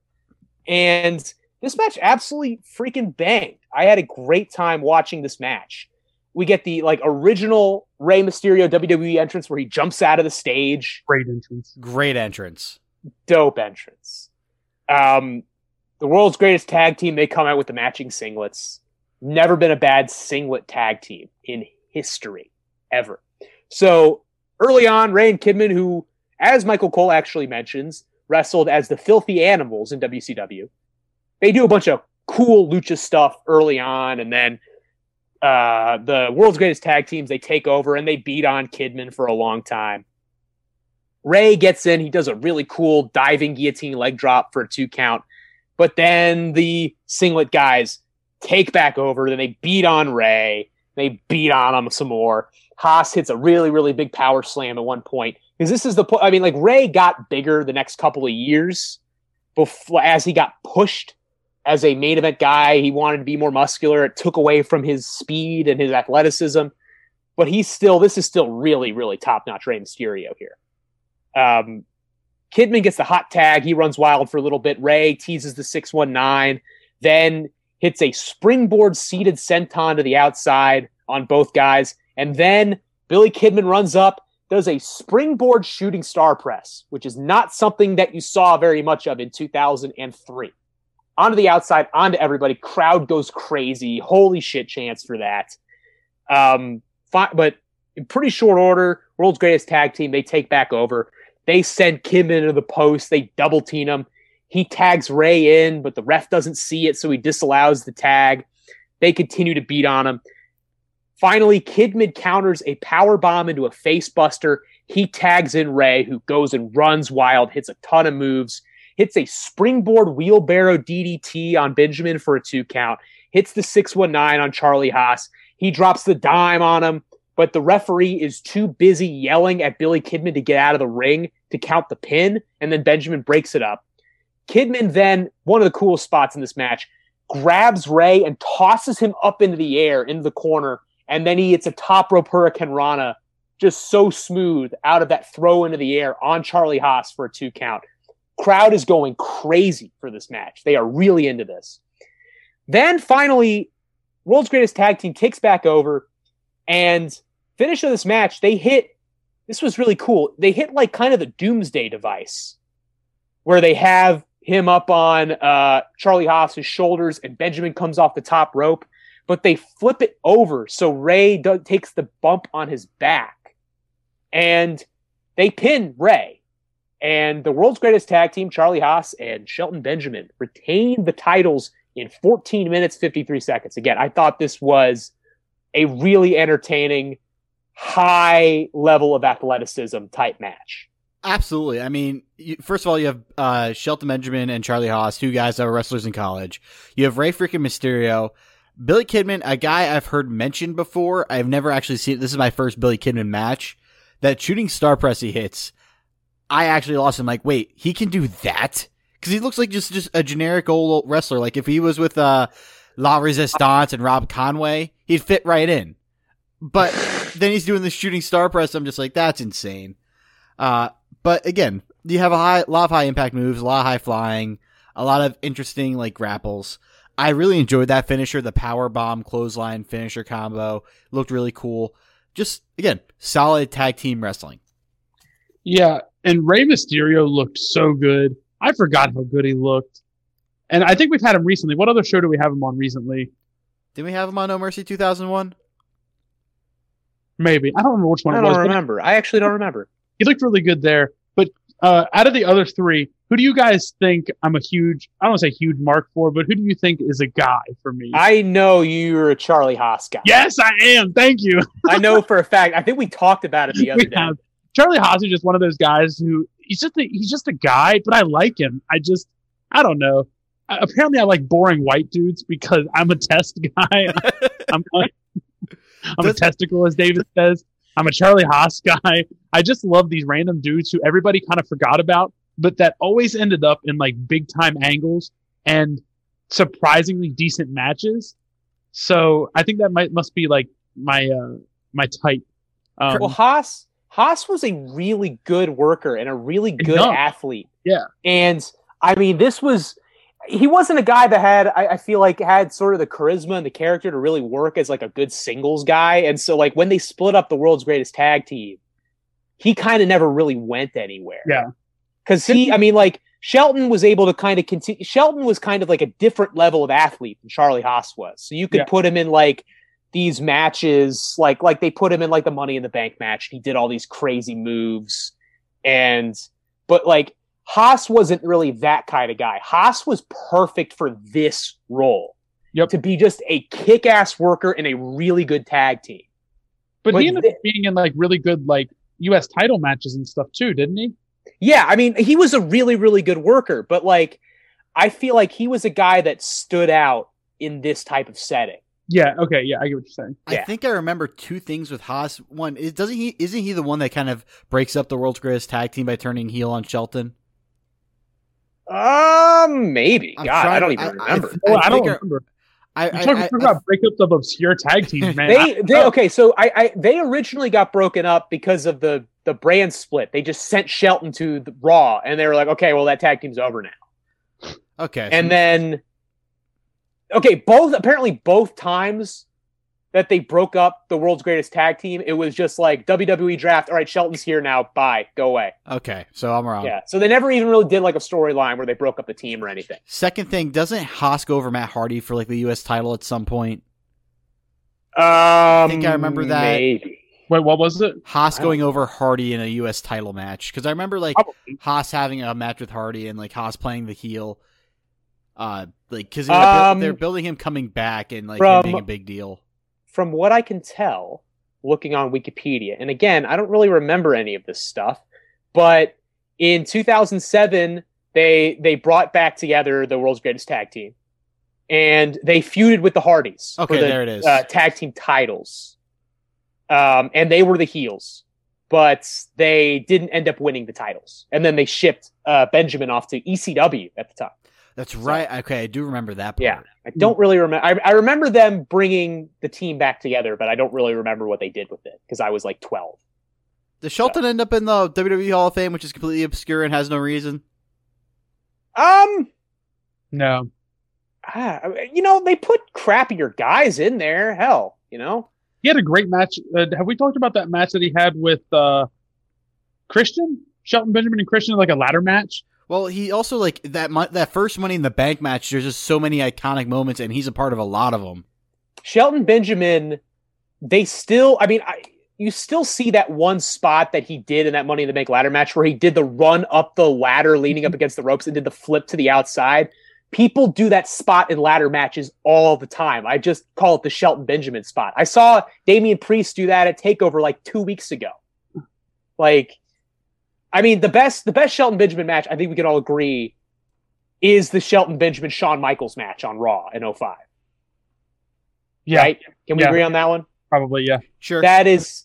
And this match absolutely freaking banged. I had a great time watching this match. We get the like original Rey Mysterio WWE entrance where he jumps out of the stage. Great entrance. Great entrance. Dope entrance. Um, the world's greatest tag team, they come out with the matching singlets. Never been a bad singlet tag team in history, ever. So early on, Rey and Kidman, who, as Michael Cole actually mentions, wrestled as the filthy animals in WCW. They do a bunch of cool lucha stuff early on, and then uh, the world's greatest tag teams they take over and they beat on Kidman for a long time. Rey gets in, he does a really cool diving guillotine leg drop for a two count, but then the singlet guys take back over, then they beat on Rey, they beat on him some more. Haas hits a really, really big power slam at one point because this is the point. I mean, like Rey got bigger the next couple of years before as he got pushed as a main event guy. He wanted to be more muscular. It took away from his speed and his athleticism, but he's still. This is still really, really top notch Rey Mysterio here. Um, Kidman gets the hot tag. He runs wild for a little bit. Rey teases the six one nine, then hits a springboard seated senton to the outside on both guys. And then Billy Kidman runs up, does a springboard shooting star press, which is not something that you saw very much of in 2003. Onto the outside, onto everybody. Crowd goes crazy. Holy shit chance for that. Um, fi- but in pretty short order, world's greatest tag team, they take back over. They send Kidman into the post. They double team him. He tags Rey in, but the ref doesn't see it, so he disallows the tag. They continue to beat on him. Finally, Kidman counters a power bomb into a face buster. He tags in Rey, who goes and runs wild, hits a ton of moves, hits a springboard wheelbarrow DDT on Benjamin for a two count, hits the 619 on Charlie Haas. He drops the dime on him, but the referee is too busy yelling at Billy Kidman to get out of the ring to count the pin, and then Benjamin breaks it up. Kidman then, one of the coolest spots in this match, grabs Rey and tosses him up into the air, into the corner, and then he hits a top rope hurricanrana just so smooth out of that throw into the air on Charlie Haas for a two count. Crowd is going crazy for this match. They are really into this. Then finally, World's Greatest Tag Team takes back over and finish of this match, they hit this was really cool. They hit like kind of the doomsday device where they have him up on uh, Charlie Haas's shoulders and Benjamin comes off the top rope, but they flip it over so Rey do- takes the bump on his back and they pin Rey. And the world's greatest tag team, Charlie Haas and Shelton Benjamin, retain the titles in 14 minutes, 53 seconds. Again, I thought this was a really entertaining, high level of athleticism type match. Absolutely. I mean, you, first of all, you have uh, Shelton Benjamin and Charlie Haas, two guys that were wrestlers in college. You have Rey freaking Mysterio. Billy Kidman, a guy I've heard mentioned before. I've never actually seen. This is my first Billy Kidman match. That shooting star press he hits, I actually lost him. Like, wait, he can do that? because he looks like just just a generic old wrestler. Like if he was with uh, La Resistance and Rob Conway, he'd fit right in. But then he's doing the shooting star press. I'm just like, that's insane. Uh, but again, you have a high, lot of high impact moves, a lot of high flying, a lot of interesting like grapples. I really enjoyed that finisher, the power bomb clothesline finisher combo. Looked really cool. Just again, solid tag team wrestling. Yeah, and Rey Mysterio looked so good. I forgot how good he looked. And I think we've had him recently. What other show do we have him on recently? Did we have him on No Mercy 2001? Maybe. I don't remember which one I don't was. but remember. I actually don't remember. He looked really good there. But uh, out of the other three, who do you guys think I'm a huge, I don't want to say huge mark for, but who do you think is a guy for me? I know you're a Charlie Haas guy. yes, I am. Thank you. I know for a fact. I think we talked about it the other we day. have Charlie Haas is just one of those guys who he's just a, he's just a guy, but I like him. I just I don't know. Uh, apparently, I like boring white dudes because I'm a test guy. I'm I'm a testicle, as David says. I'm a Charlie Haas guy. I just love these random dudes who everybody kind of forgot about, but that always ended up in like big time angles and surprisingly decent matches. So I think that might must be like my uh my type. Um, well, Haas Haas was a really good worker and a really good Enough. athlete. Yeah. And I mean, this was he wasn't a guy that had I, I feel like had sort of the charisma and the character to really work as like a good singles guy. And so like when they split up the world's greatest tag team, he kind of never really went anywhere. Yeah. Cause he I mean like Shelton was able to kind of continue Shelton was kind of like a different level of athlete than Charlie Haas was. So you could Yeah. put him in like these matches like like they put him in like the money in the bank match he did all these crazy moves and but like haas wasn't really that kind of guy haas was perfect for this role Yep. to be just a kick-ass worker in a really good tag team But But he ended thi- up being in like really good like U.S. title matches and stuff too, didn't he? yeah i mean he was a really really good worker but like i feel like he was a guy that stood out in this type of setting Yeah. Okay. Yeah, I get what you're saying. I Yeah. think I remember two things with Haas. One is doesn't he isn't he the one that kind of breaks up the world's greatest tag team by turning heel on Shelton? Um maybe I'm god i don't even I- I- remember I, don't think I- remember. I, You I, talk, I- about breakups of obscure tag teams, man. they they oh, okay so I, I they originally got broken up because of the the brand split they just sent shelton to the raw and they were like okay well that tag team's over now okay. and then okay both apparently both times that they broke up the world's greatest tag team it was just like wwe draft all right shelton's here now bye go away okay, so I'm wrong. yeah so they never even really did like a storyline where they broke up the team or anything Second thing, doesn't Haas go over Matt Hardy for like the U.S. title at some point? um think I remember that. maybe Wait, what was it? Haas I don't- going over Hardy in a U.S. title match because I remember like Probably. Haas having a match with Hardy and like Haas playing the heel. Uh, like because um, they're building him coming back and like from- him being a big deal. From what I can tell, looking on Wikipedia, and again, I don't really remember any of this stuff, but in 2007, they they brought back together the world's greatest tag team, and they feuded with the Hardys Okay, for the there it is. uh, tag team titles, um, and they were the heels, but they didn't end up winning the titles, and then they shipped uh, Benjamin off to ECW at the time. That's right. Okay, I do remember that. Part. Yeah. I don't really remember. I, I remember them bringing the team back together, but I don't really remember what they did with it because I was like 12. Does Shelton end up in the WWE Hall of Fame, which is completely obscure and has no reason? Um, No. ah, you know, they put crappier guys in there. Hell, you know. He had a great match. Uh, have we talked about that match that he had with uh, Christian? Shelton Benjamin and Christian, like a ladder match? Well, he also like that mo- that first Money in the Bank match. There's just so many iconic moments, and he's a part of a lot of them. Shelton Benjamin, they still, I mean, I, you still see that one spot that he did in that Money in the Bank ladder match where he did the run up the ladder leaning up against the ropes and did the flip to the outside. People do that spot in ladder matches all the time. I just call it the Shelton Benjamin spot. I saw Damian Priest do that at Takeover like two weeks ago. Like, I mean, the best the best Shelton Benjamin match, I think we can all agree, is the Shelton Benjamin Shawn Michaels match on Raw in 05. Yeah, Right? Can we Yeah. agree on that one? probably. Yeah. Sure. That is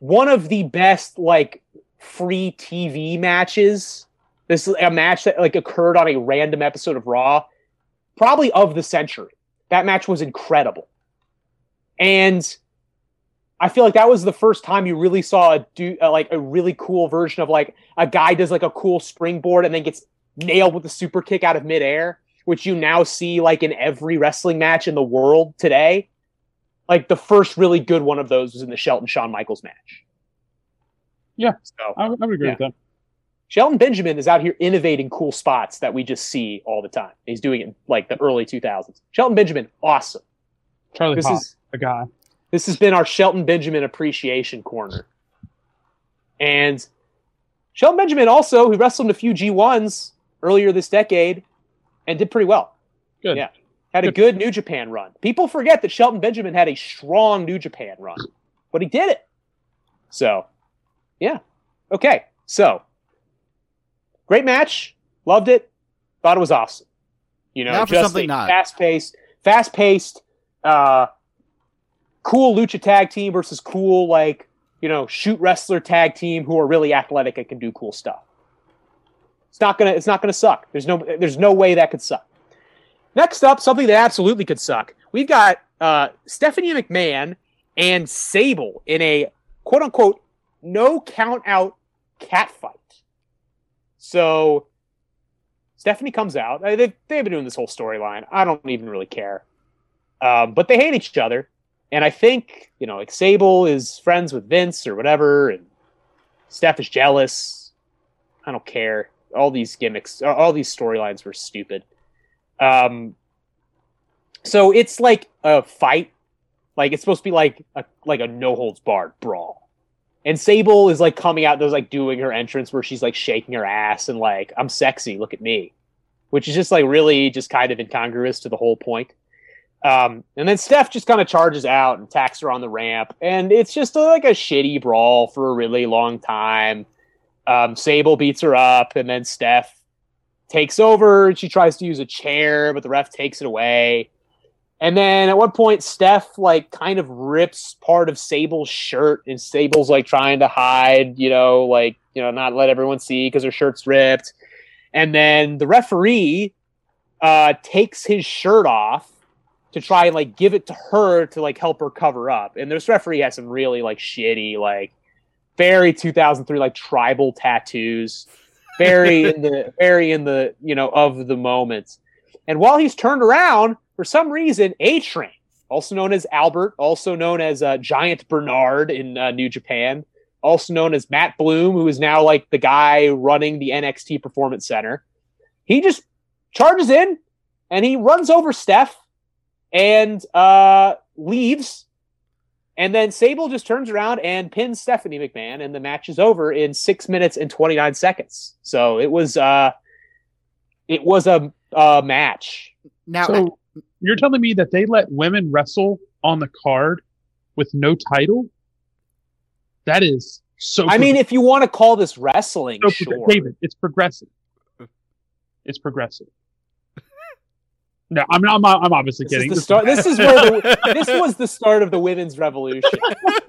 one of the best like free TV matches This is a match that like occurred on a random episode of Raw, probably of the century. That match was incredible. And I feel like that was the first time you really saw a do uh, like a really cool version of like a guy does like a cool springboard and then gets nailed with a super kick out of midair, which you now see like in every wrestling match in the world today. Like the first really good one of those was in the Shelton Shawn Michaels match. Yeah. So I, I would agree Yeah. with that. Shelton Benjamin is out here innovating cool spots that we just see all the time. He's doing it in like the early 2000s. Shelton Benjamin, awesome. Charlie This Pop, is a guy. This has been our Shelton Benjamin appreciation corner. And Shelton Benjamin also, who wrestled in a few G1s earlier this decade and did pretty well. Good. Yeah. Had a good New Japan run. People forget that Shelton Benjamin had a strong New Japan run, but he did it. So, yeah. Okay. So, great match. Loved it. Thought it was awesome. You know, Now just something fast-paced, fast-paced, uh, cool lucha tag team versus cool like you know shoot wrestler tag team who are really athletic and can do cool stuff. It's not gonna. It's not gonna suck. There's no. There's no way that could suck. Next up, something that absolutely could suck. We've got uh, Stephanie McMahon and Sable in a quote unquote no count out cat fight. So Stephanie comes out. They've, they've been doing this whole storyline. I don't even really care. Um, but they hate each other. And I think, you know, like Sable is friends with Vince or whatever, and Steph is jealous. I don't care. All these gimmicks, all these storylines were stupid. Um, so it's like a fight. Like it's supposed to be like a like a no holds barred brawl. And Sable is like coming out, there's like doing her entrance where she's like shaking her ass and like, I'm sexy, look at me. Which is just like really just kind of incongruous to the whole point. Um, and then Steph just kind of charges out and attacks her on the ramp, and it's just a, like a shitty brawl for a really long time. Um, Sable beats her up, and then Steph takes over. And she tries to use a chair, but the ref takes it away. And then at one point, Steph like kind of rips part of Sable's shirt, and Sable's like trying to hide, you know, like you know, not let everyone see because her shirt's ripped. And then the referee uh, takes his shirt off to try and like give it to her to like help her cover up. And this referee has some really like shitty, like very 2003 like tribal tattoos, very in the very in the you know of the moment. And while he's turned around, for some reason, A Train, also known as Albert, also known as uh, Giant Bernard in uh, New Japan, also known as Matt Bloom, who is now like the guy running the NXT Performance Center, he just charges in and he runs over Steph and uh, leaves. And then Sable just turns around and pins Stephanie McMahon, and the match is over in six minutes and twenty nine seconds. So it was uh, it was a, a match. Now, So you're telling me that they let women wrestle on the card with no title? That is so. I mean, if you want to call this wrestling, so sure. David, it's progressive. It's progressive. No, I'm not. I'm, I'm obviously This is kidding. the This- start. This is where the, this was the start of the women's revolution.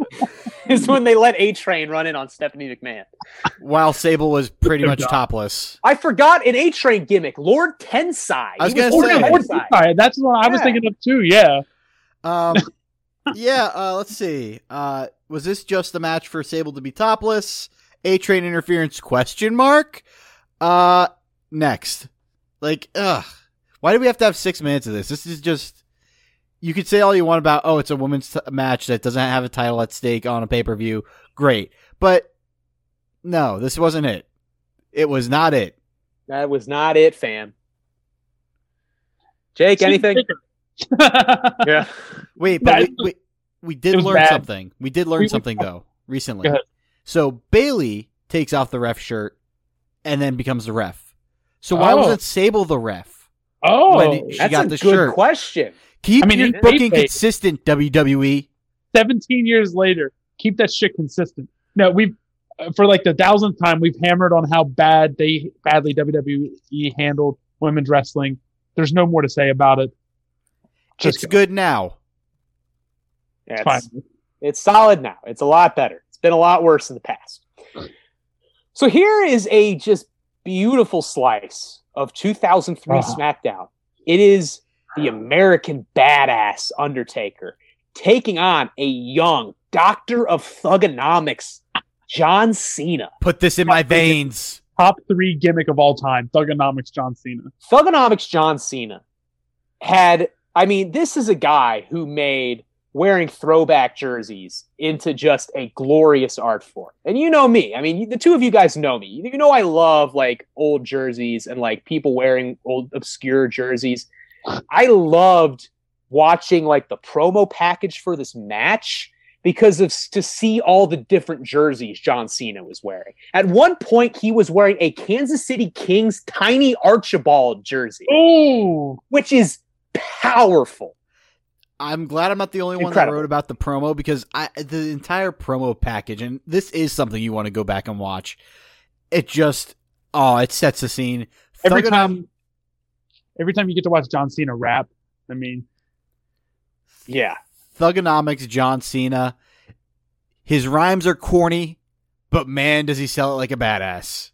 is when they let A Train run in on Stephanie McMahon. while Sable was pretty much job. topless. I forgot an A Train gimmick, Lord Tensai. I was gonna say. Lord Tensai. Tensai, That's what I was thinking of too. Yeah. Um, yeah, uh, let's see. Uh, was this just a match for Sable to be topless? A train interference? Question mark. Uh, next. Like, ugh. Why do we have to have six minutes of this? This is just. You could say all you want about, oh, it's a women's t- match that doesn't have a title at stake on a pay per view. Great, but no, this wasn't it. It was not it. That was not it, fam. Jake, anything? Yeah. Wait, but we, we, we did learn bad. something. We did learn We- we- something though recently. So Bayley takes off the ref shirt and then becomes the ref. So why Oh. wasn't Sable the ref? Oh, When she That's got a the good shirt. question. Keep I mean, your booking it- consistent. WWE. 17 years later, keep that shit consistent. No, we've uh, for like the thousandth time we've hammered on how bad they badly WWE handled women's wrestling. There's no more to say about it. Just it's good now. Yeah, fine. it's, it's solid now. It's a lot better. It's been a lot worse in the past. So here is a just beautiful slice of 2003 Uh-huh. SmackDown. It is the American badass Undertaker taking on a young doctor of thuganomics, John Cena. Put this in my veins. Top three gimmick of all time, Thuganomics John Cena. Thuganomics John Cena had, I mean, this is a guy who made wearing throwback jerseys into just a glorious art form. And you know me. I mean, the two of you guys know me. You know I love like old jerseys and like people wearing old obscure jerseys. I loved watching like the promo package for this match because of to see all the different jerseys John Cena was wearing. At one point he was wearing a Kansas City Kings tiny Archibald jersey, Oh, which is powerful. I'm glad I'm not the only one that wrote about the promo because I the entire promo package and this is something you want to go back and watch. It just oh, it sets the scene. every Thugonom- time, every time you get to watch John Cena rap, I mean, Yeah. Thuganomics John Cena. His rhymes are corny, but man, does he sell it like a badass.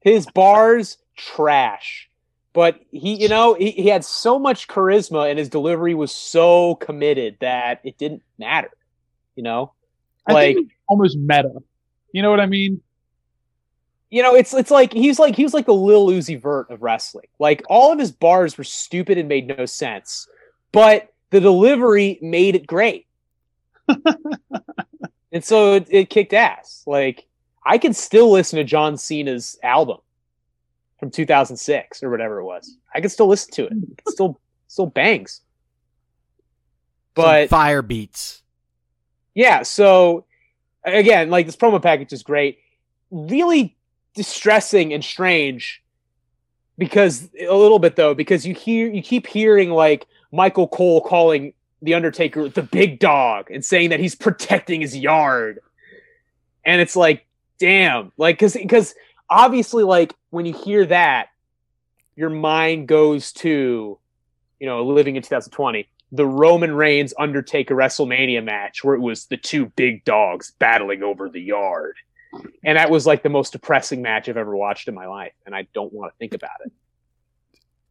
His bars trash. But he, you know, he, he had so much charisma and his delivery was so committed that it didn't matter. You know? Like almost meta. You know what I mean? you know, it's it's like he's like he was like the Lil Uzi Vert of wrestling. Like all of his bars were stupid and made no sense, but the delivery made it great, and so it, it kicked ass. Like I can still listen to John Cena's album from 2006 or whatever it was. I can still listen to it. It still still bangs. Some But fire beats. yeah, so again, like this promo package is great. Really distressing and strange because a little bit though, because you hear you keep hearing like Michael Cole calling the Undertaker the big dog and saying that he's protecting his yard. And it's like, damn, like cause because obviously like when you hear that, your mind goes to, you know, living in 2020 the Roman Reigns Undertaker WrestleMania match where it was the two big dogs battling over the yard. And that was like the most depressing match I've ever watched in my life. And I don't want to think about it.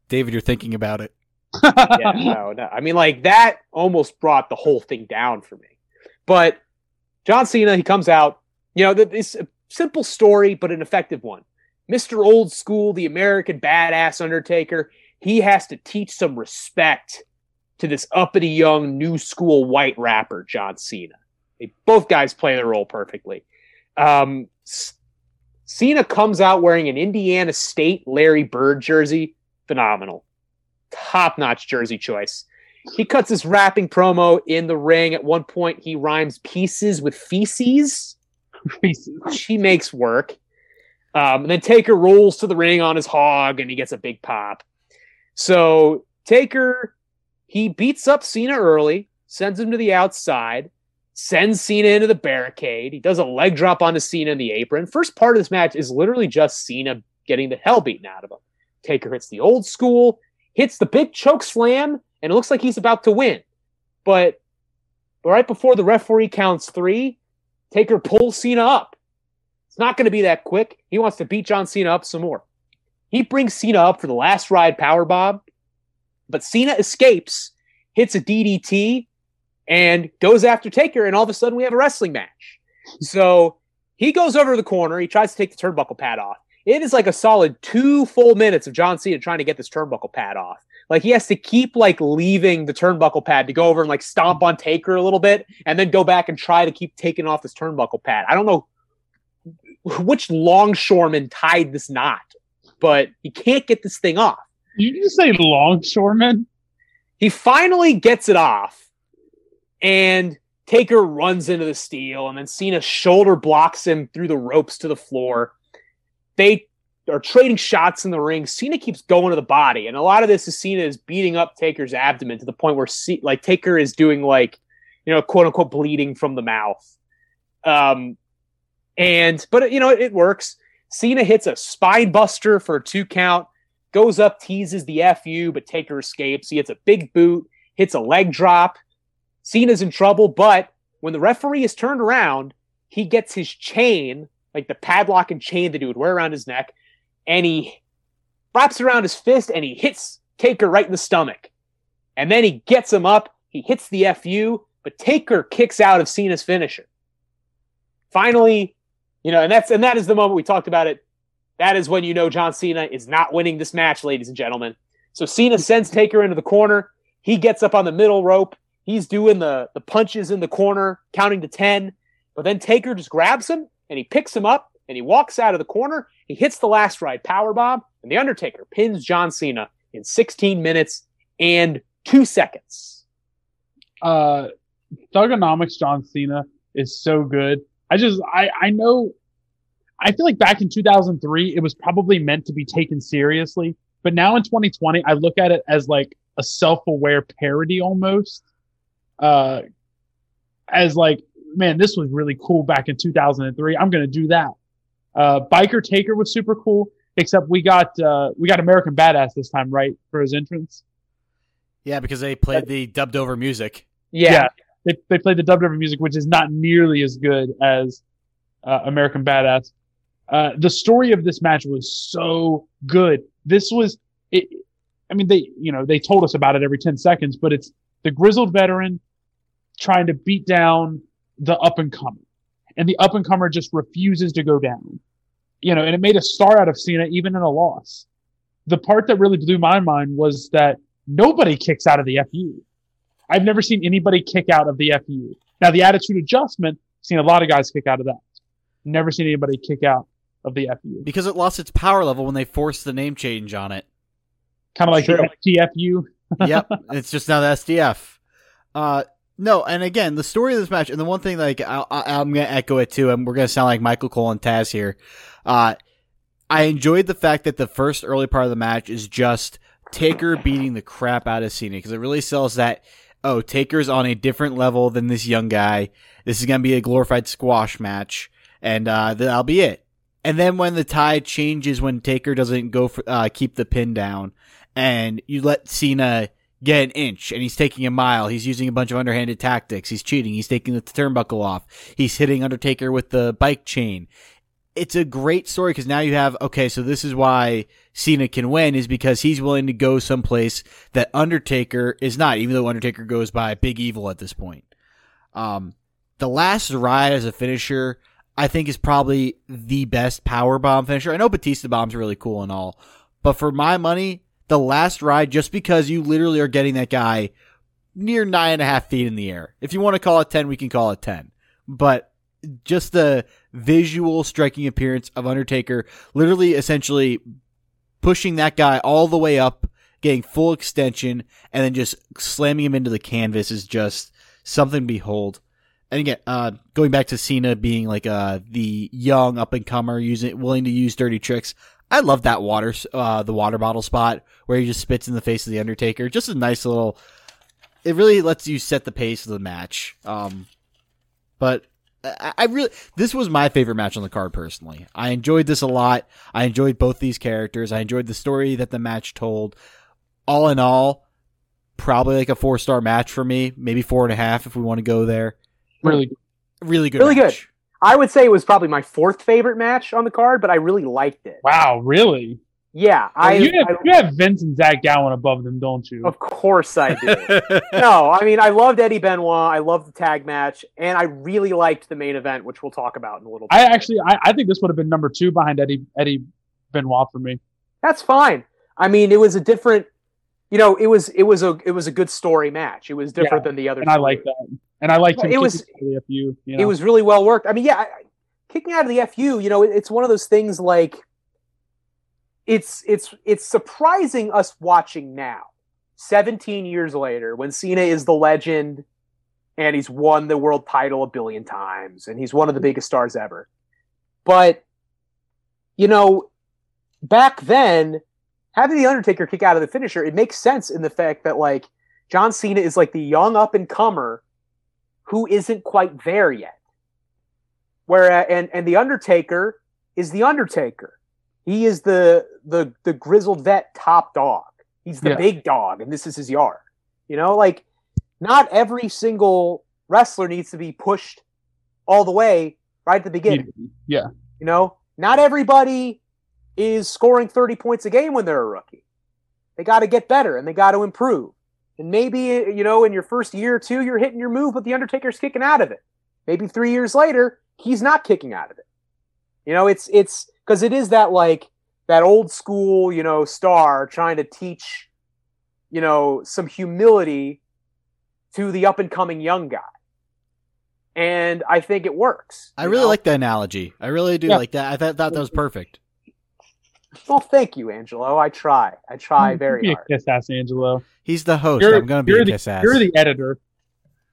David, you're thinking about it. Yeah, no, no. I mean, like that almost brought the whole thing down for me. But John Cena, he comes out, you know, th- it's a simple story, but an effective one. Mr. Old School, the American badass Undertaker, he has to teach some respect to this uppity young new school white rapper, John Cena. They, both guys play their role perfectly. Um, S- Cena comes out wearing an Indiana State Larry Bird jersey. Phenomenal. Top notch jersey choice. He cuts his rapping promo in the ring. At one point, he rhymes pieces with feces. she makes work. Um, and then Taker rolls to the ring on his hog and he gets a big pop. So Taker, he beats up Cena early, sends him to the outside, sends Cena into the barricade. He does a leg drop onto Cena in the apron. First part of this match is literally just Cena getting the hell beaten out of him. Taker hits the old school, hits the big choke slam, and it looks like he's about to win. But right before the referee counts three, Taker pulls Cena up. It's not going to be that quick. He wants to beat John Cena up some more. He brings Cena up for the last ride power bomb, but Cena escapes, hits a DDT, and goes after Taker, and all of a sudden we have a wrestling match. So he goes over to the corner. He tries to take the turnbuckle pad off. It is like a solid two full minutes of John Cena trying to get this turnbuckle pad off. Like he has to keep like leaving the turnbuckle pad to go over and like stomp on Taker a little bit, and then go back and try to keep taking off this turnbuckle pad. I don't know which longshoreman tied this knot, but he can't get this thing off. You just say longshoreman? He finally gets it off, and Taker runs into the steel, and then Cena shoulder blocks him through the ropes to the floor. They are trading shots in the ring. Cena keeps going to the body, and a lot of this is Cena is beating up Taker's abdomen to the point where C- like Taker is doing like you know quote unquote bleeding from the mouth. Um, and but you know it, it works. Cena hits a spine buster for a two count, goes up, teases the fu, but Taker escapes. He hits a big boot, hits a leg drop. Cena's in trouble, but when the referee is turned around, he gets his chain like the padlock and chain that he would wear around his neck, and he wraps around his fist and he hits Taker right in the stomach. And then he gets him up, he hits the FU, but Taker kicks out of Cena's finisher. Finally, you know, and that's and that is the moment we talked about it. That is when you know John Cena is not winning this match, ladies and gentlemen. So Cena sends Taker into the corner. He gets up on the middle rope. He's doing the the punches in the corner, counting to 10. But then Taker just grabs him and he picks him up and he walks out of the corner. He hits the last ride power bomb, and the Undertaker pins John Cena in 16 minutes and two seconds. Uh, Thuganomics John Cena is so good. I just I I know I feel like back in 2003 it was probably meant to be taken seriously, but now in 2020 I look at it as like a self-aware parody almost. Uh, as like man, this was really cool back in 2003. I'm gonna do that. Uh, Biker Taker was super cool, except we got uh, we got American Badass this time, right, for his entrance. Yeah, because they played the dubbed over music. Yeah. Yeah. They they played the dubbed over music, which is not nearly as good as uh, American Badass. Uh, the story of this match was so good. This was it. I mean, they you know they told us about it every ten seconds, but it's the grizzled veteran trying to beat down the up and comer, and the up and comer just refuses to go down. You know, and it made a star out of Cena even in a loss. The part that really blew my mind was that nobody kicks out of the FU. I've never seen anybody kick out of the FU. Now the attitude adjustment, seen a lot of guys kick out of that. Never seen anybody kick out of the FU. Because it lost its power level when they forced the name change on it. Kind of like Sure. the TFU. yep, it's just now the SDF. Uh, no, and again, the story of this match, and the one thing like I, I'm gonna echo it too, and we're gonna sound like Michael Cole and Taz here. Uh, I enjoyed the fact that the first early part of the match is just Taker beating the crap out of Cena because it really sells that. Oh, Taker's on a different level than this young guy. This is gonna be a glorified squash match, and uh, that'll be it. And then when the tide changes, when Taker doesn't go for uh, keep the pin down, and you let Cena get an inch and he's taking a mile. He's using a bunch of underhanded tactics. He's cheating. He's taking the turnbuckle off. He's hitting Undertaker with the bike chain. It's a great story because now you have, okay, so this is why Cena can win is because he's willing to go someplace that Undertaker is not, even though Undertaker goes by Big Evil at this point. Um, the last ride as a finisher, I think is probably the best power bomb finisher. I know Batista bomb's really cool and all, but for my money, the last ride, just because you literally are getting that guy near nine and a half feet in the air. If you want to call it 10, we can call it 10. But just the visual striking appearance of Undertaker, literally essentially pushing that guy all the way up, getting full extension, and then just slamming him into the canvas is just something to behold. And again, uh, going back to Cena being like uh, the young up and comer, using willing to use dirty tricks. I love that water, uh, the water bottle spot where he just spits in the face of the Undertaker. Just a nice little. It really lets you set the pace of the match. Um, but I, I really, this was my favorite match on the card personally. I enjoyed this a lot. I enjoyed both these characters. I enjoyed the story that the match told. All in all, probably like a four star match for me. Maybe four and a half if we want to go there. Really good. Really good. Really match. I would say it was probably my fourth favorite match on the card, but I really liked it. Wow, really? Yeah, I, you, have, I you have Vince and Zach Gowen above them, don't you? of course I do. no, I mean I loved Eddie Benoit. I loved the tag match, and I really liked the main event, which we'll talk about in a little bit. I actually, I, I think this would have been number two behind Eddie Eddie Benoit for me. That's fine. I mean, it was a different. You know, it was it was a it was a good story match. It was different Yeah, than the other. And I like that. And I liked him it was- out of the FU. You know? It was really well worked. I mean, yeah, I- kicking out of the FU. You know, it, it's one of those things like. It's it's it's surprising us watching now, seventeen years later, when Cena is the legend, and he's won the world title a billion times, and he's one of the biggest stars ever. But, you know, back then, having the Undertaker kick out of the finisher, it makes sense in the fact that like John Cena is like the young up and comer who isn't quite there yet. Whereas uh, and and the Undertaker is the Undertaker. He is the the the grizzled vet top dog. He's the Yeah. big dog, and this is his yard. You know, like not every single wrestler needs to be pushed all the way right at the beginning. Yeah. You You know, not everybody is scoring 30 points a game when they're a rookie. They got to get better and they got to improve. And maybe, you know, in your first year or two, you're hitting your move, but the Undertaker's kicking out of it. Maybe three years later, he's not kicking out of it. You know, it's, it's, because it is that like, that old school, you know, star trying to teach, you know, some humility to the up and coming young guy. And I think it works. I really know? like the analogy. I really do Yeah. like that. I thought, thought that was perfect. Well, thank you, Angelo. I try. I try mm, very Be a hard. kiss ass, Angelo. He's the host. You're, I'm going to be you're a the, kiss ass. You're the editor.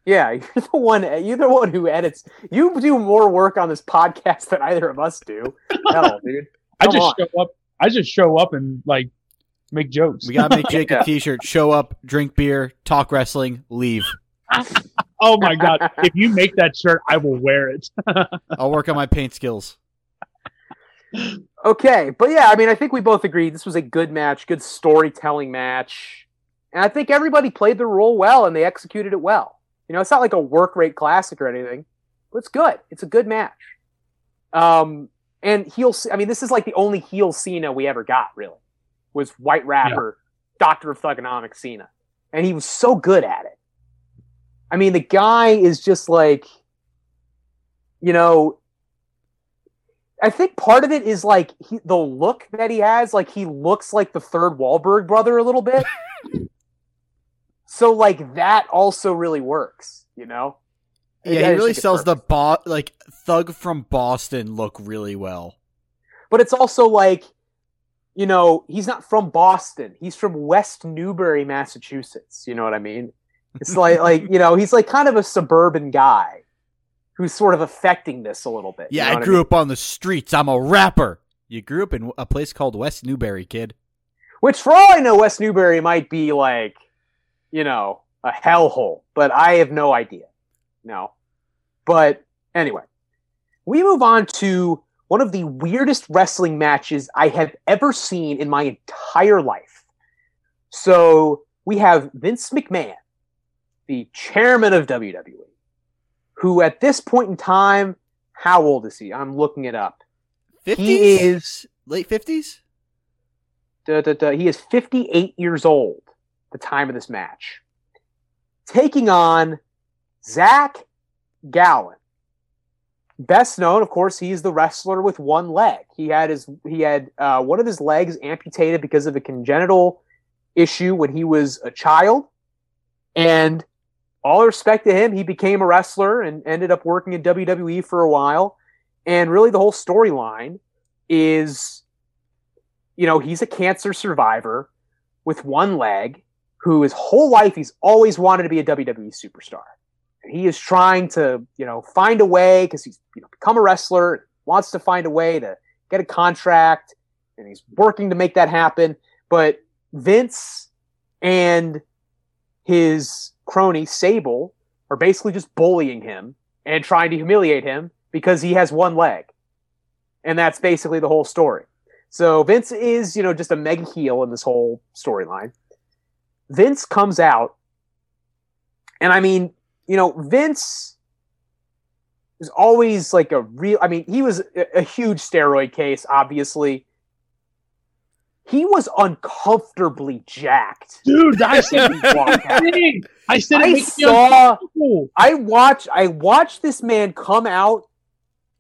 Yeah, you're the one. You're the one who edits. You do more work on this podcast than either of us do. Hell, dude. I just on. show up. I just show up and like make jokes. we got to make Jake Yeah. a t-shirt. Show up, drink beer, talk wrestling, leave. oh my god! if you make that shirt, I will wear it. I'll work on my paint skills. Okay, but yeah, I mean, I think we both agreed this was a good match, good storytelling match, and I think everybody played their role well and they executed it well. You know, it's not like a work rate classic or anything, but it's good. It's a good match. Um, and heel. I mean, this is like the only heel Cena we ever got. Really, was White Rapper, Doctor of Thuganomics Cena, and he was so good at it. I mean, the guy is just like, you know, I think part of it is like he, the look that he has. Like he looks like the third Wahlberg brother a little bit. so like that also really works, you know. Yeah, he really sells the bo- like thug from Boston look really well. But it's also like, you know, he's not from Boston. He's from West Newbury, Massachusetts. You know what I mean? It's like like you know he's like kind of a suburban guy who's sort of affecting this a little bit. you Yeah, know I grew mean? up on the streets. I'm a rapper. You grew up in a place called West Newbury, kid. Which, for all I know, West Newbury might be like, you know, a hellhole, but I have no idea. No. But anyway, we move on to one of the weirdest wrestling matches I have ever seen in my entire life. So we have Vince McMahon, the chairman of WWE, who at this point in time, how old is he? I'm looking it up. 50s? He is late 50s? Da, da, da. He is 58 years old the time of this match, taking on Zach Gowen. Best known, of course, he's the wrestler with one leg. He had his he had uh, one of his legs amputated because of a congenital issue when he was a child, and all respect to him, he became a wrestler and ended up working in WWE for a while. And really, the whole storyline is you know, he's a cancer survivor with one leg who his whole life he's always wanted to be a WWE superstar. And he is trying to, you know, find a way because he's, you know, become a wrestler, wants to find a way to get a contract, and he's working to make that happen. But Vince and his crony Sable are basically just bullying him and trying to humiliate him because he has one leg. And that's basically the whole story. So Vince is, you know, just a mega heel in this whole storyline. Vince comes out, and I mean, you know, Vince is always like a real. I mean, he was a, huge steroid case, obviously. He was uncomfortably jacked. Dude, I said He walked out. thing. I said I saw. I watched. I watched this man come out,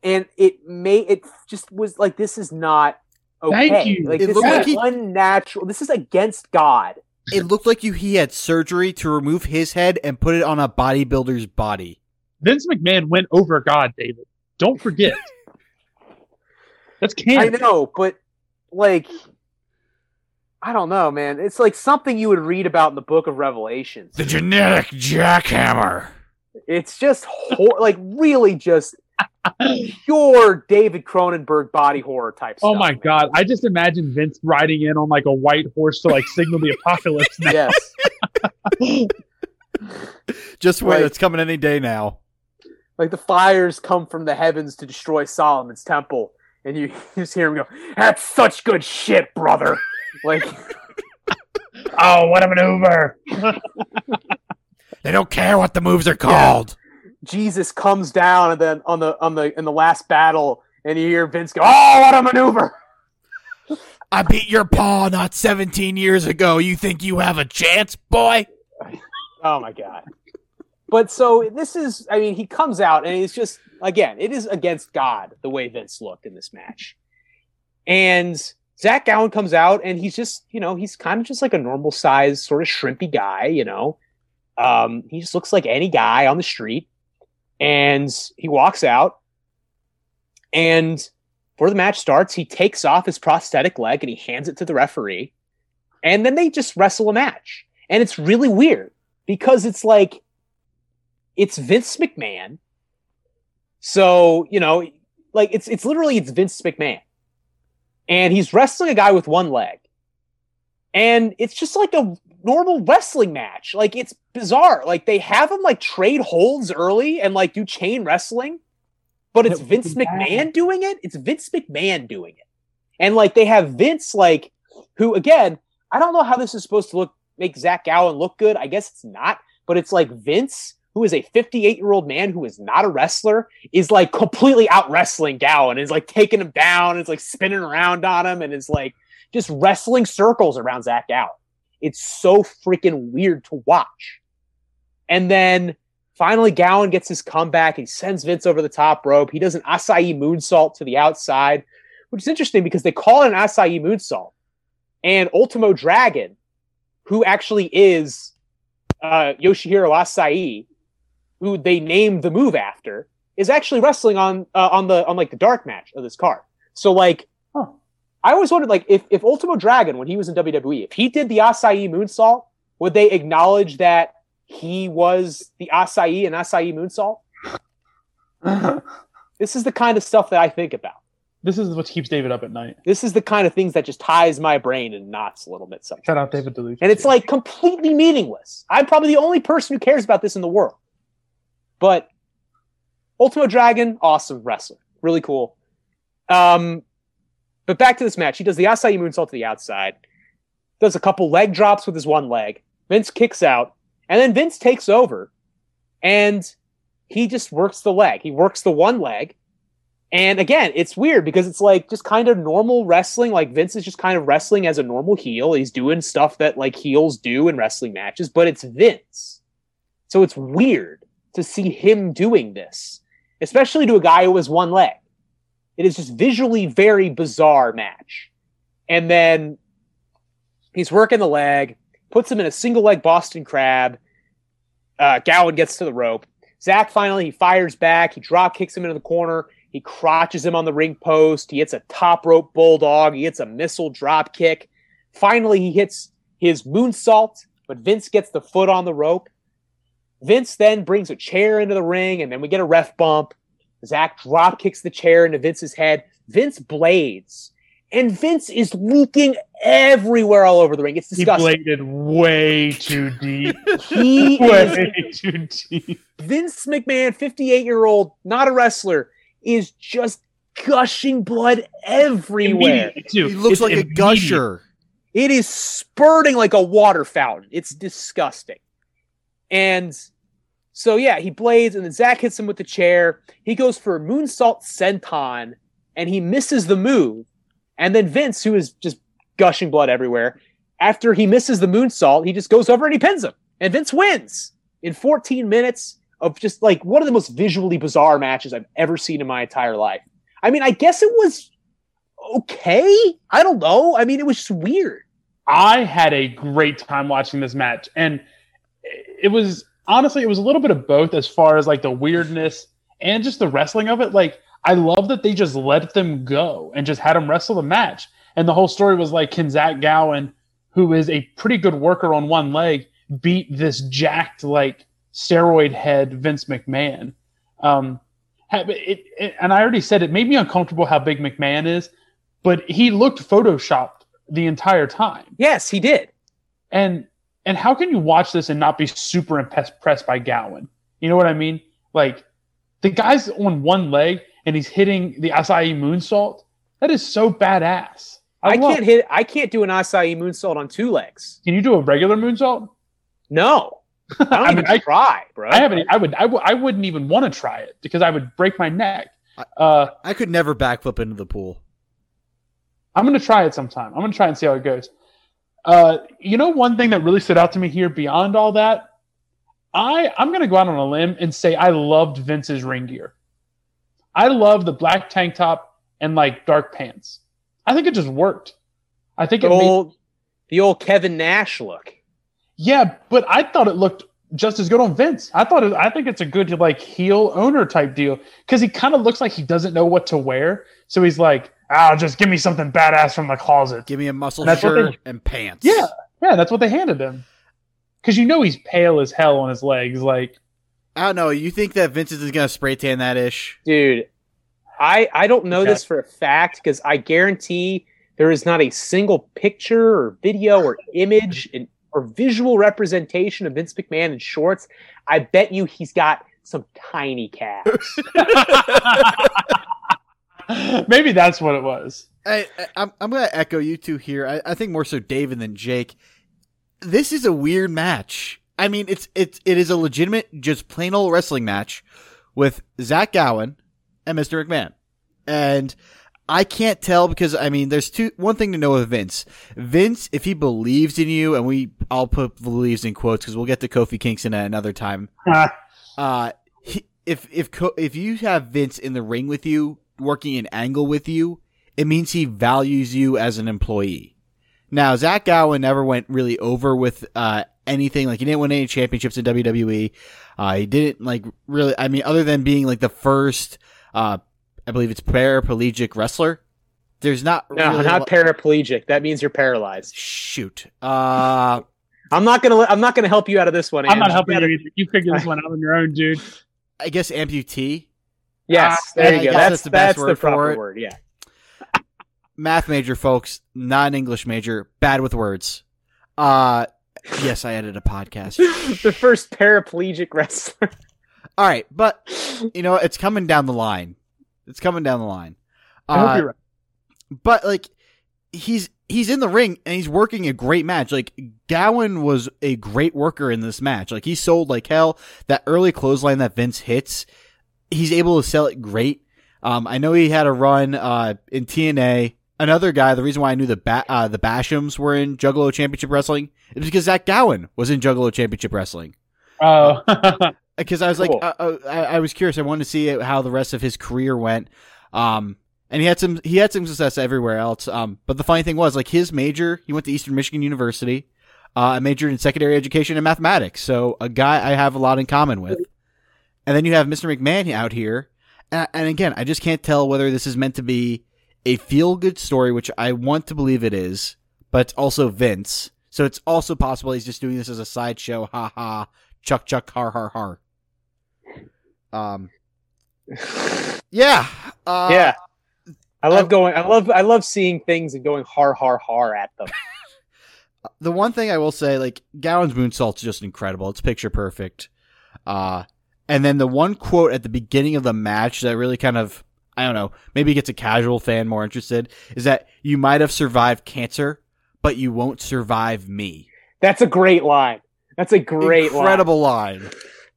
and it made it just was like this is not okay. Thank you. Like It this is like he- unnatural. This is against God. It looked like you he had surgery to remove his head and put it on a bodybuilder's body. Vince McMahon went over God, David. Don't forget. That's I know, but like, I don't know, man. It's like something you would read about in the Book of Revelations. The genetic jackhammer. It's just ho- like really just pure David Cronenberg body horror type oh stuff. Oh my man. God! I just imagine Vince riding in on like a white horse to like signal the apocalypse. Now. Yes. Just wait, Right. it's coming any day now. like the fires come from the heavens to destroy Solomon's temple, and you, you just hear him go, "That's such good shit, brother." Like, Oh, what a maneuver! They don't care what the moves are called. Jesus comes down, and then on the on the in the last battle, and you hear Vince go, "Oh, what a maneuver!" I beat your paw not 17 years ago. You think you have a chance, boy? Oh my god. But so this is, I mean, he comes out and it's just, again, it is against God the way Vince looked in this match. And Zach Gowen comes out and he's just, you know, he's kind of just like a normal size, sort of shrimpy guy, you know. Um, he just looks like any guy on the street. And he walks out. And before the match starts, he takes off his prosthetic leg and he hands it to the referee. And then they just wrestle a match. And it's really weird because it's like it's Vince McMahon. So, you know, like it's it's literally it's Vince McMahon. And he's wrestling a guy with one leg. And it's just like a normal wrestling match. Like it's bizarre. Like they have him like trade holds early and like do chain wrestling but it's Vince McMahon doing it. It's Vince McMahon doing it. And like they have Vince, like, who again, I don't know how this is supposed to look make Zach Gowen look good. I guess it's not, but it's like Vince, who is a 58 year old man who is not a wrestler, is like completely out wrestling Gowen, is like taking him down, and is like spinning around on him, and is like just wrestling circles around Zach Gowen. It's so freaking weird to watch. And then Finally, Gowen gets his comeback. He sends Vince over the top rope. He does an Asai moonsault to the outside, which is interesting because they call it an Asai moonsault. And Ultimo Dragon, who actually is uh, Yoshihiro Asai, who they named the move after, is actually wrestling on uh, on the on like the dark match of this card. So like, huh. I always wondered like if if Ultimo Dragon when he was in WWE, if he did the Asai moonsault, would they acknowledge that he was the Asai and Asai moonsault. this is the kind of stuff that I think about. This is what keeps David up at night. This is the kind of things that just ties my brain in knots a little bit sometimes. Shout out David Delusion. And it's like completely meaningless. I'm probably the only person who cares about this in the world. But Ultimo Dragon, awesome wrestler. Really cool. Um, but back to this match. He does the Asai moonsault to the outside, does a couple leg drops with his one leg. Vince kicks out. And then Vince takes over and he just works the leg. He works the one leg. And again, it's weird because it's like just kind of normal wrestling. Like Vince is just kind of wrestling as a normal heel. He's doing stuff that like heels do in wrestling matches, but it's Vince. So it's weird to see him doing this, especially to a guy who has one leg. It is just visually very bizarre match. And then he's working the leg puts him in a single leg Boston Crab. Uh, Gowen gets to the rope. Zach finally he fires back. He drop kicks him into the corner. He crotches him on the ring post. He hits a top rope bulldog. He hits a missile drop kick. Finally, he hits his moonsault, but Vince gets the foot on the rope. Vince then brings a chair into the ring, and then we get a ref bump. Zach drop kicks the chair into Vince's head. Vince blades and Vince is leaking everywhere all over the ring. It's disgusting. He bladed way too deep. he way is, too deep. Vince McMahon, 58 year old, not a wrestler, is just gushing blood everywhere. He looks it's like immediate. a gusher. It is spurting like a water fountain. It's disgusting. And so yeah, he blades, and then Zach hits him with the chair. He goes for a moonsault senton, and he misses the move and then Vince, who is just gushing blood everywhere, after he misses the moonsault, he just goes over and he pins him. And Vince wins in 14 minutes of just like one of the most visually bizarre matches I've ever seen in my entire life. I mean, I guess it was okay. I don't know. I mean, it was just weird. I had a great time watching this match. And it was honestly, it was a little bit of both as far as like the weirdness and just the wrestling of it. Like, I love that they just let them go and just had them wrestle the match. And the whole story was like, can Zach Gowen, who is a pretty good worker on one leg, beat this jacked, like steroid head Vince McMahon? Um, it, it, and I already said it made me uncomfortable how big McMahon is, but he looked photoshopped the entire time. Yes, he did. And and how can you watch this and not be super impressed by Gowen? You know what I mean? Like the guy's on one leg and he's hitting the Asai moonsault. That is so badass. I, I can't hit. I can't do an Asai moonsault on two legs. Can you do a regular moonsault? No, I don't I even mean, try, bro. I haven't. I would. I w- I wouldn't even want to try it because I would break my neck. Uh, I could never backflip into the pool. I'm gonna try it sometime. I'm gonna try and see how it goes. Uh, you know, one thing that really stood out to me here beyond all that, I I'm gonna go out on a limb and say I loved Vince's ring gear. I love the black tank top and like dark pants. I think it just worked. I think The it made, old, the old Kevin Nash look. yeah, but I thought it looked just as good on Vince. I thought it, I think it's a good like heel owner type deal because he kind of looks like he doesn't know what to wear, so he's like, "Ah, just give me something badass from the closet." Give me a muscle That's what shirt they- and pants. Yeah, yeah, that's what they handed him. Because you know he's pale as hell on his legs. Like, I don't know. You think that Vince is gonna spray tan that ish? Dude, I I don't know Okay. this for a fact because I guarantee there is not a single picture or video or image in, or visual representation of Vince McMahon in shorts. I bet you he's got some tiny calves. maybe that's what it was. I, I'm I'm gonna echo you two here. I, I think more so David than Jake. This is a weird match. I mean, it's it's it is a legitimate, just plain old wrestling match with Zach Gowen and Mr. McMahon, and I can't tell because I mean, there's two. One thing to know with Vince. Vince, if he believes in you, and we, I'll put believes in quotes because we'll get to Kofi Kingston at another time. Uh, he, if if Co- if you have Vince in the ring with you, working an angle with you, it means he values you as an employee. Now, Zach Gowen never went really over with uh, anything. Like he didn't win any championships in WWE. Uh, he didn't like really. I mean, other than being like the first, uh, I believe it's paraplegic wrestler. There's not no, really not lo- paraplegic. That means you're paralyzed. shoot. Uh, I'm not gonna. let- I'm not gonna help you out of this one. I'm not helping You you. You figure this one out on your own, dude. I guess amputee. Yes, Ah, there you go. That's that's the best that's the word for proper it. word. Yeah. math major, folks, not an English major, bad with words. Uh, yes, I edited a podcast. the first paraplegic wrestler. All right, but you know, it's coming down the line. It's coming down the line. I hope Uh, you're right. but like, he's he's in the ring and he's working a great match. Like Gowen was a great worker in this match. Like he sold like hell. That early clothesline that Vince hits, he's able to sell it great. Um, I know he had a run uh, in TNA. Another guy, the reason why I knew the ba- uh, the Bashams were in Juggalo Championship Wrestling is because Zach Gowen was in Juggalo Championship Wrestling. Oh, Because I was like, Cool. uh, uh, I, I was curious. I wanted to see how the rest of his career went. Um, and he had some he had some success everywhere else. Um, but the funny thing was, like his major, he went to Eastern Michigan University. Uh, I majored in secondary education and mathematics, so a guy I have a lot in common with. And then you have Mr. McMahon out here, and, and again, I just can't tell whether this is meant to be a feel good story, which I want to believe it is, but it's also Vince, so it's also possible he's just doing this as a sideshow. Ha ha, chuck chuck har har har. Um, yeah, uh, yeah. I love I- going. I love. I love seeing things and going har har har at them. the one thing I will say, like Gowen's moonsault's just incredible. It's picture perfect. Uh, and then the one quote at the beginning of the match that really kind of, I don't know, maybe gets a casual fan more interested is that you might have survived cancer, but you won't survive me. That's a great line. That's a great line. incredible line.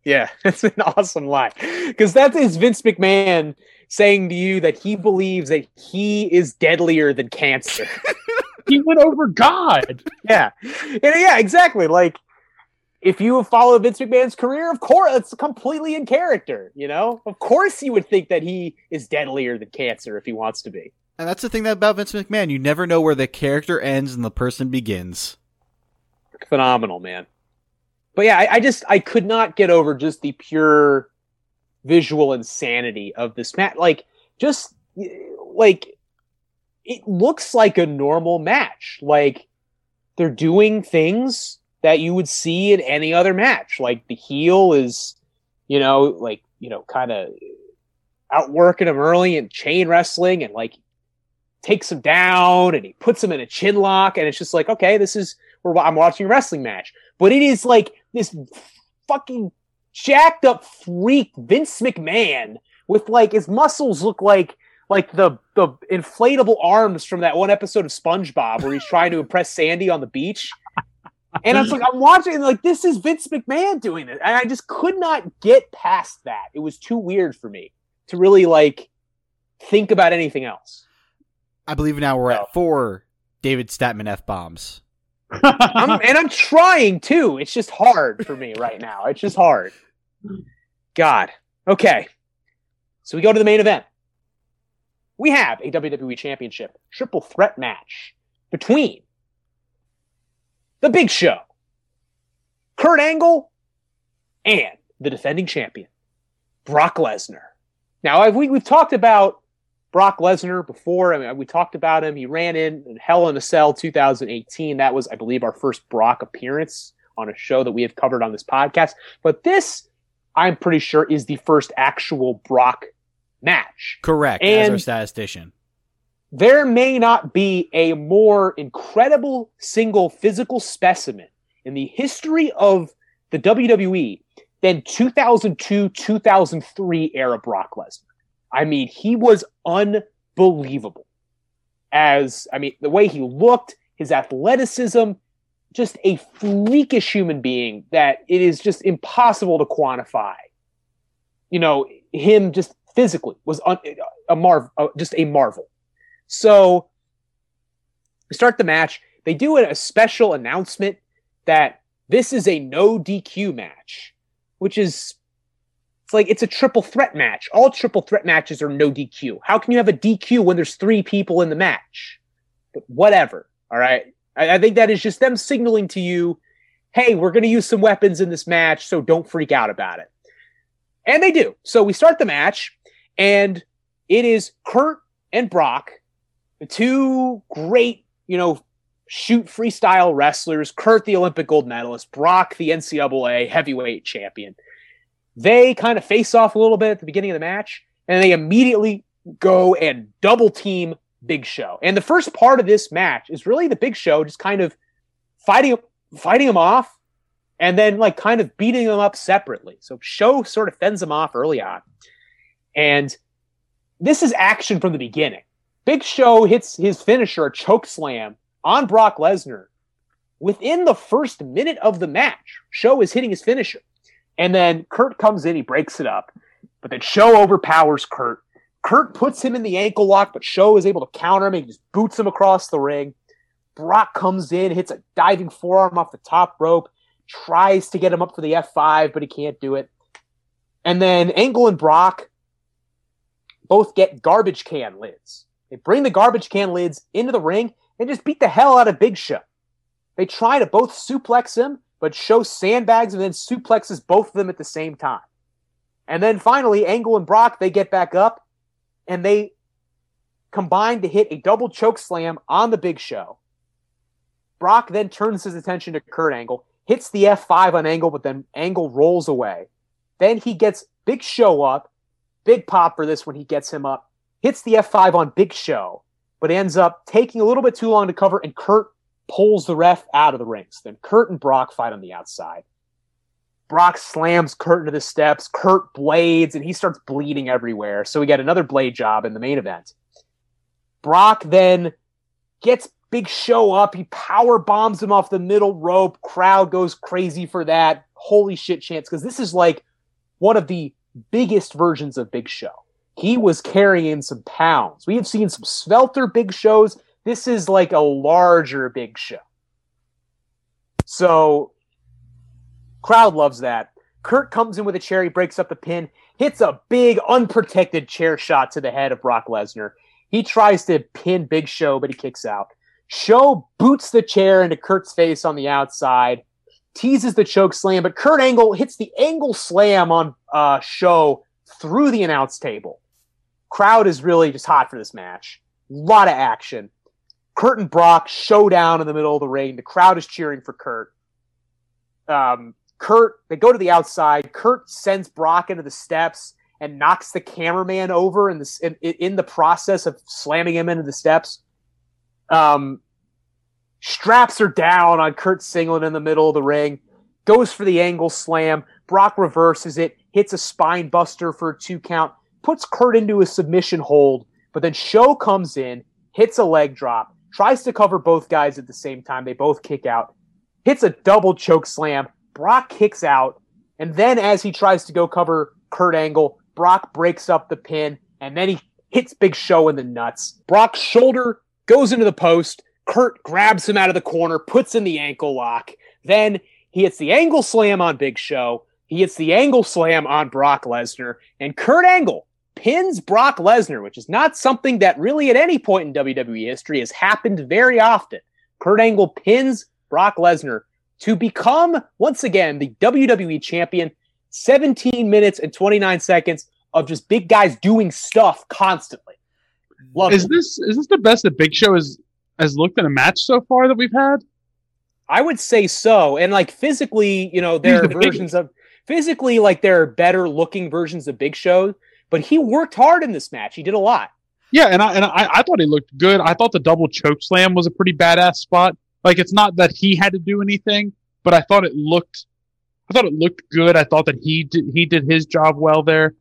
Yeah, it's an awesome line because that is Vince McMahon saying to you that he believes that he is deadlier than cancer. he went over God. yeah, and yeah, exactly. Like if you have followed Vince McMahon's career, of course, it's completely in character. You know, of course, you would think that he is deadlier than cancer if he wants to be. And that's the thing that about Vince McMahon. You never know where the character ends and the person begins. phenomenal, man. But yeah, I, I just I could not get over just the pure visual insanity of this match. Like, just like it looks like a normal match. Like they're doing things that you would see in any other match. Like the heel is, you know, like you know, kind of outworking him early in chain wrestling and like takes him down and he puts him in a chin lock and it's just like okay this is where I'm watching a wrestling match. But it is like this fucking jacked up freak Vince McMahon with like his muscles look like like the the inflatable arms from that one episode of SpongeBob where he's trying to impress Sandy on the beach. And it's like I'm watching and like this is Vince McMahon doing it. And I just could not get past that. It was too weird for me to really like think about anything else. I believe now we're No. at four David Statman f bombs. And I'm trying too. It's just hard for me right now. It's just hard. God. Okay. So we go to the main event. We have a WWE Championship triple threat match between the Big Show, Kurt Angle, and the defending champion, Brock Lesnar. Now, I've, we, we've talked about Brock Lesnar before. I mean, we talked about him. He ran in, in Hell in a Cell 2018. That was, I believe, our first Brock appearance on a show that we have covered on this podcast. But this, I'm pretty sure, is the first actual Brock match. Correct, And- as our statistician. There may not be a more incredible single physical specimen in the history of the WWE than 2002 2003 era Brock Lesnar. I mean, he was unbelievable. As I mean, the way he looked, his athleticism, just a freakish human being that it is just impossible to quantify. You know, him just physically was un- a marvel, uh, just a marvel. So we start the match. They do a special announcement that this is a no DQ match, which is it's like it's a triple threat match. All triple threat matches are no DQ. How can you have a DQ when there's three people in the match? But whatever. All right. I, I think that is just them signaling to you, hey, we're going to use some weapons in this match, so don't freak out about it. And they do. So we start the match, and it is Kurt and Brock, two great, you know, shoot freestyle wrestlers. Kurt, the Olympic gold medalist, Brock, the NCAA heavyweight champion. They kind of face off a little bit at the beginning of the match, and they immediately go and double team Big Show. And the first part of this match is really the Big Show just kind of fighting fighting him off and then like kind of beating him up separately. So Show sort of fends him off early on. And this is action from the beginning. Big Show hits his finisher, a choke slam, on Brock Lesnar. Within the first minute of the match, Show is hitting his finisher. And then Kurt comes in, he breaks it up. But then Show overpowers Kurt. Kurt puts him in the ankle lock, but Show is able to counter him. He just boots him across the ring. Brock comes in, hits a diving forearm off the top rope, tries to get him up for the F5, but he can't do it. And then Angle and Brock both get garbage can lids. They bring the garbage can lids into the ring and just beat the hell out of Big Show. They try to both suplex him, but Show sandbags and then suplexes both of them at the same time. And then finally, Angle and Brock, they get back up and they combine to hit a double choke slam on the Big Show. Brock then turns his attention to Kurt Angle, hits the F5 on Angle, but then Angle rolls away. Then he gets Big Show up. Big pop for this when he gets him up. Hits the F5 on Big Show, but ends up taking a little bit too long to cover, and Kurt pulls the ref out of the rings. Then Kurt and Brock fight on the outside. Brock slams Kurt into the steps. Kurt blades, and he starts bleeding everywhere. So we get another blade job in the main event. Brock then gets Big Show up. He power bombs him off the middle rope. Crowd goes crazy for that. Holy shit chance. Because this is like one of the biggest versions of Big Show. He was carrying some pounds. We have seen some svelter Big Shows. This is like a larger Big Show. So, crowd loves that. Kurt comes in with a chair. He breaks up the pin, hits a big, unprotected chair shot to the head of Brock Lesnar. He tries to pin Big Show, but he kicks out. Show boots the chair into Kurt's face on the outside, teases the choke slam, but Kurt Angle hits the angle slam on uh, Show through the announce table. Crowd is really just hot for this match. A lot of action. Kurt and Brock showdown in the middle of the ring. The crowd is cheering for Kurt. Um, Kurt, they go to the outside. Kurt sends Brock into the steps and knocks the cameraman over in the in, in the process of slamming him into the steps. Um, straps are down on Kurt Singlet in the middle of the ring. Goes for the angle slam. Brock reverses it, hits a spine buster for a two count, puts Kurt into a submission hold. But then Show comes in, hits a leg drop, tries to cover both guys at the same time. They both kick out, hits a double choke slam. Brock kicks out, and then as he tries to go cover Kurt Angle, Brock breaks up the pin, and then he hits Big Show in the nuts. Brock's shoulder goes into the post. Kurt grabs him out of the corner, puts in the ankle lock. Then he hits the angle slam on Big Show. He hits the angle slam on Brock Lesnar. And Kurt Angle pins Brock Lesnar, which is not something that really at any point in WWE history has happened very often. Kurt Angle pins Brock Lesnar to become, once again, the WWE champion. 17 minutes and 29 seconds of just big guys doing stuff constantly. Love Is it. this is this the best that Big Show has has looked in a match so far that we've had? I would say so. And like physically, you know, there He's are the biggest. versions of physically, like there are better looking versions of Big Show, but he worked hard in this match. He did a lot. Yeah, and I and I, I thought he looked good. I thought the double choke slam was a pretty badass spot. Like it's not that he had to do anything, but I thought it looked I thought it looked good. I thought that he did he did his job well there.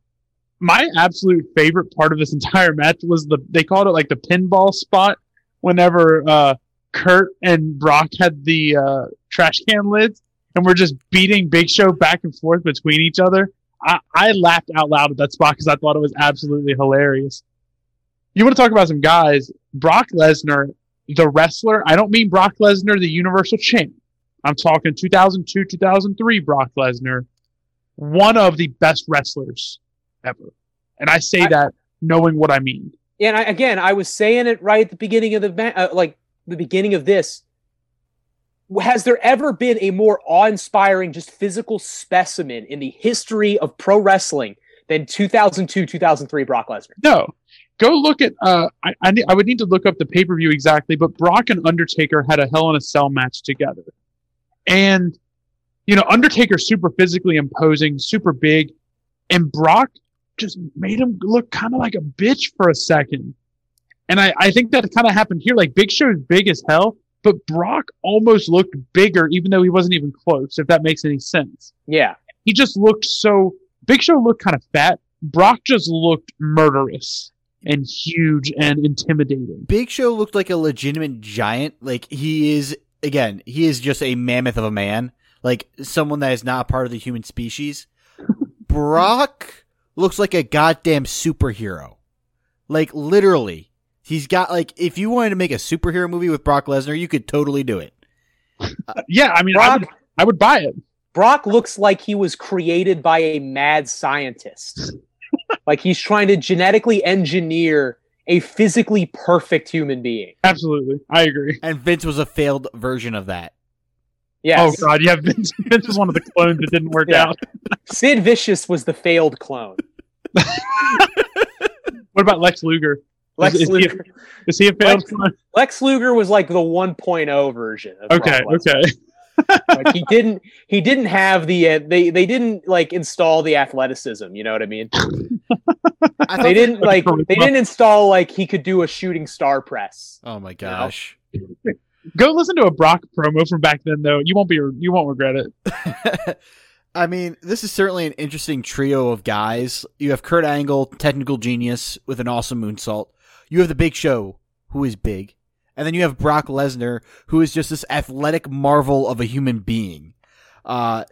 My absolute favorite part of this entire match was the they called it like the pinball spot whenever uh Kurt and Brock had the uh trash can lids and we're just beating Big Show back and forth between each other. I, I laughed out loud at that spot because I thought it was absolutely hilarious. You want to talk about some guys? Brock Lesnar, the wrestler. I don't mean Brock Lesnar, the Universal Champ. I'm talking 2002, 2003 Brock Lesnar. One of the best wrestlers ever. And I say I- that knowing what I mean. And I, again, I was saying it right at the beginning of the uh, like the beginning of this. Has there ever been a more awe-inspiring, just physical specimen in the history of pro wrestling than 2002, 2003 Brock Lesnar? No. Go look at. Uh, I I, I would need to look up the pay per view exactly, but Brock and Undertaker had a Hell in a Cell match together, and you know undertaker super physically imposing, super big, and Brock just made him look kind of like a bitch for a second, and I I think that kind of happened here. Like Big Show is big as hell, but Brock almost looked bigger, even though he wasn't even close. If that makes any sense Yeah, he just looked so Big Show looked kind of fat. Brock just looked murderous and huge and intimidating. Big Show looked like a legitimate giant. Like he is again, he is just a mammoth of a man. Like someone that is not part of the human species. Brock looks like a goddamn superhero. Like literally. He's got like if you wanted to make a superhero movie with Brock Lesnar, you could totally do it. Yeah, I mean, I would, I would buy it. Brock looks like he was created by a mad scientist. like he's trying to genetically engineer a physically perfect human being. Absolutely, I agree. And Vince was a failed version of that. Yes. Oh god, yeah, Vince, Vince was one of the clones that didn't work Yeah. out. Sid Vicious was the failed clone. What about Lex Luger? Lex Is- is he- Luger. Is he a failed Lex- Lex Luger was like the 1.0 version. Of Okay, Brock okay. Like he didn't he didn't have the uh, they they didn't like install the athleticism, you know what I mean? I They didn't like they didn't install like he could do a shooting star press. Oh my gosh. Go listen to a Brock promo from back then, though. You won't be, you won't regret it. I mean, this is certainly an interesting trio of guys. You have Kurt Angle, technical genius with an awesome moonsault. You have the Big Show, who is big. And then you have Brock Lesnar, who is just this athletic marvel of a human being. Uh,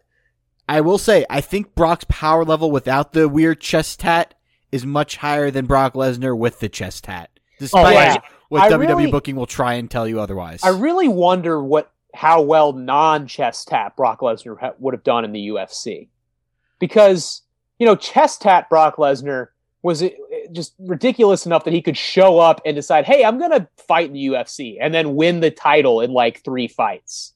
I will say, I think Brock's power level without the weird chest tat is much higher than Brock Lesnar with the chest tat. Despite yeah. what I WWE really- booking will try and tell you otherwise. I really wonder what how well non-chest tap Brock Lesnar ha- would have done in the UFC, because you know chest tap Brock Lesnar was just ridiculous enough that he could show up and decide, hey, I'm gonna fight in the UFC and then win the title in like three fights.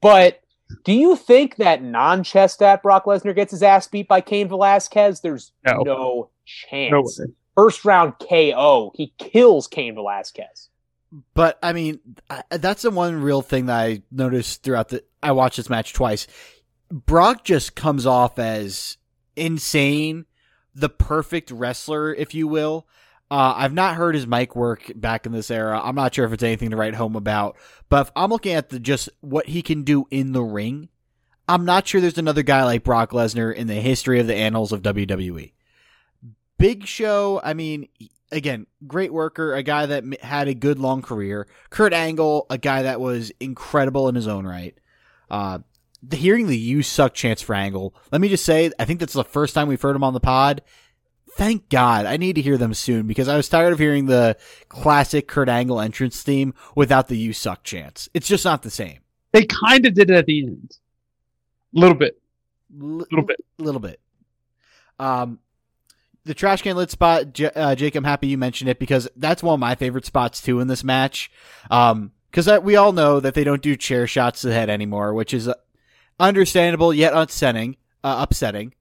But do you think that non-chest tap Brock Lesnar gets his ass beat by Cain Velasquez? There's No. no chance. No. First round KO, he kills Cain Velasquez. But I mean, I, that's the one real thing that I noticed throughout the. I watched this match twice. Brock just comes off as insane, the perfect wrestler, if you will. Uh, I've not heard his mic work back in this era. I'm not sure if it's anything to write home about. But if I'm looking at the just what he can do in the ring, I'm not sure there's another guy like Brock Lesnar in the history of the annals of WWE. Big Show, I mean, again, great worker, a guy that had a good long career. Kurt Angle, a guy that was incredible in his own right. Uh, hearing the "you suck" chance for Angle, let me just say, I think that's the first time we've heard him on the pod. thank God. I need to hear them soon because I was tired of hearing the classic Kurt Angle entrance theme without the "You suck" chants. It's just not the same. They kind of did it at the end, a little bit, A little bit. little bit. Um, the trash can lid spot, J- uh, Jake. I'm happy you mentioned it because that's one of my favorite spots too in this match. Um, because we all know that they don't do chair shots to the head anymore, which is understandable yet upsetting. Uh, upsetting.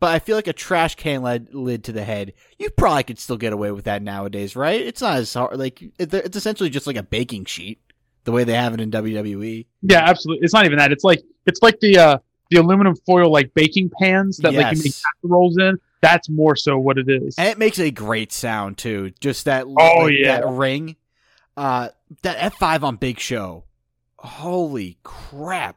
But I feel like a trash can lid, lid to the head, you probably could still get away with that nowadays, right? It's not as hard. Like it's essentially just like a baking sheet, the way they have it in. WWE. Yeah, absolutely. It's not even that. It's like it's like the uh the aluminum foil like baking pans that like you make Yes. casseroles in. That's more so what it is. And it makes a great sound too. Just that Oh, like, yeah. that ring. Uh that F5 on Big Show. Holy crap.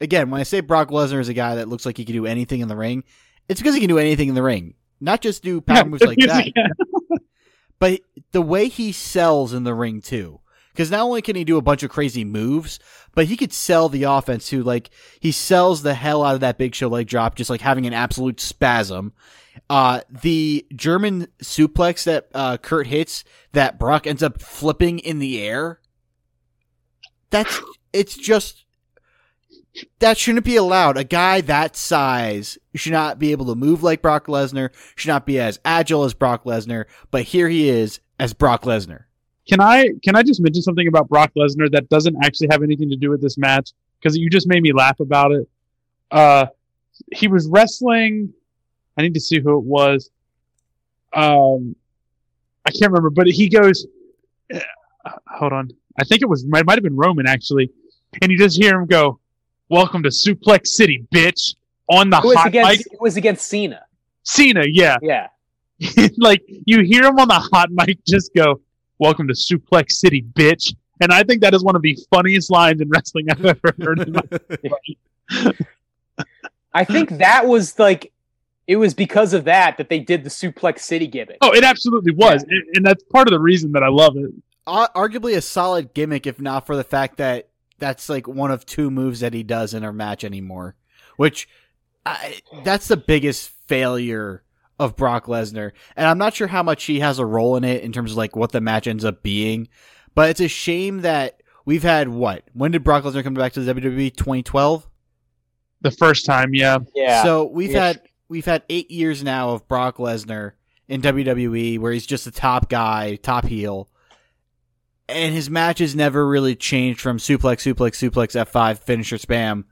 Again, when I say Brock Lesnar is a guy that looks like he can do anything in the ring, it's because he can do anything in the ring. Not just do power Yeah, moves like that, but the way he sells in the ring too. Because not only can he do a bunch of crazy moves, but he could sell the offense too. Like he sells the hell out of that Big Show leg drop, just like having an absolute spasm. Uh, the German suplex that uh, Kurt hits, that Brock ends up flipping in the air. That's it's just that shouldn't be allowed. A guy that size should not be able to move like Brock Lesnar, should not be as agile as Brock Lesnar, but here he is as Brock Lesnar. Can I can I just mention something about Brock Lesnar that doesn't actually have anything to do with this match because you just made me laugh about it. Uh, he was wrestling. I need to see who it was. Um, I can't remember, but he goes. uh, hold on, I think it was might might have been Roman actually, and you just hear him go, "Welcome to Suplex City, bitch!" On the It was hot against mic. it was against Cena. Cena, yeah, Yeah. like you hear him on the hot mic just go, "Welcome to Suplex City, bitch," and I think that is one of the funniest lines in wrestling I've ever heard. In my- I think that was like it was because of that that they did the Suplex City gimmick. oh, it absolutely was, and, and that's part of the reason that I love it. Ar- arguably a solid gimmick, if not for the fact that that's like one of two moves that he does in a match anymore. Which I, that's the biggest failure of Brock Lesnar, and I'm not sure how much he has a role in it in terms of like what the match ends up being. But it's a shame that we've had what? When did Brock Lesnar come back to the WWE? 2012. The first time, yeah, Yeah. So we've Yeah. had we've had eight years now of Brock Lesnar in WWE, where he's just a top guy, top heel, and his matches never really changed from suplex, suplex, suplex, F five, finisher, spam,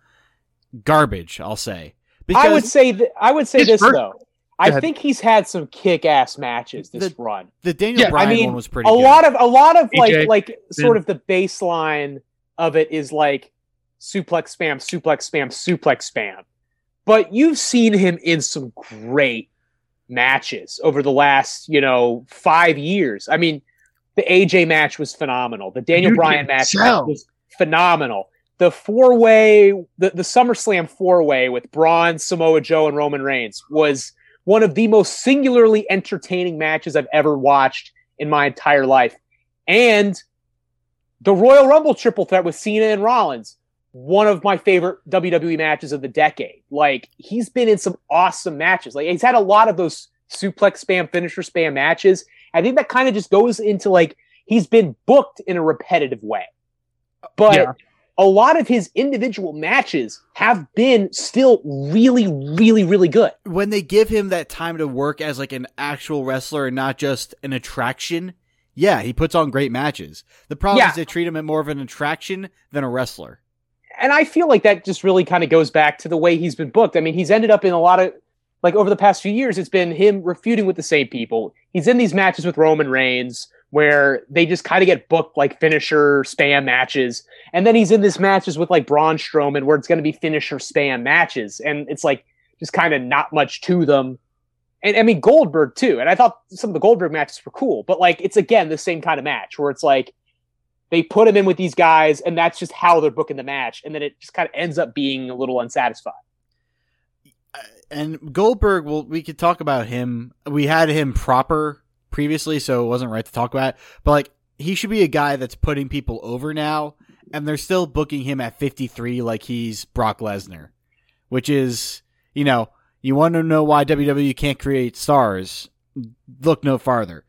garbage. I'll say. I would say th- I would say this first- though. I think he's had some kick-ass matches this The- run. the Daniel Yeah, I Bryan mean, one was pretty. a good. lot of a lot of like AJ, like sort of the baseline of it is like suplex spam, suplex spam, suplex spam. But you've seen him in some great matches over the last, you know, five years. I mean, the AJ match was phenomenal. The Daniel You Bryan can match was phenomenal. The four way, the, the SummerSlam four way with Braun, Samoa Joe, and Roman Reigns was one of the most singularly entertaining matches I've ever watched in my entire life. And the Royal Rumble triple threat with Cena and Rollins, one of my favorite WWE matches of the decade. Like he's been in some awesome matches. Like he's had a lot of those suplex spam, finisher spam matches. I think that kind of just goes into like he's been booked in a repetitive way. But Yeah. a lot of his individual matches have been still really, really, really good. when they give him that time to work as like an actual wrestler and not just an attraction. Yeah, he puts on great matches. The problem Yeah. is they treat him as more of an attraction than a wrestler. and I feel like that just really kind of goes back to the way he's been booked. I mean, he's ended up in a lot of like over the past few years, it's been him refuting with the same people. He's in these matches with Roman Reigns where they just kind of get booked like finisher spam matches, and then he's in these matches with like Braun Strowman where it's going to be finisher spam matches, and it's like just kind of not much to them. And I mean Goldberg too, and I thought some of the Goldberg matches were cool, but like it's again the same kind of match where it's like they put him in with these guys, and that's just how they're booking the match, and then it just kind of ends up being a little unsatisfying. And Goldberg, well, we could talk about him. We had him proper previously, so it wasn't right to talk about. But like, he should be a guy that's putting people over now, and they're still booking him at 53 like he's Brock Lesnar, which is, you know, you want to know why WWE can't create stars. look no farther.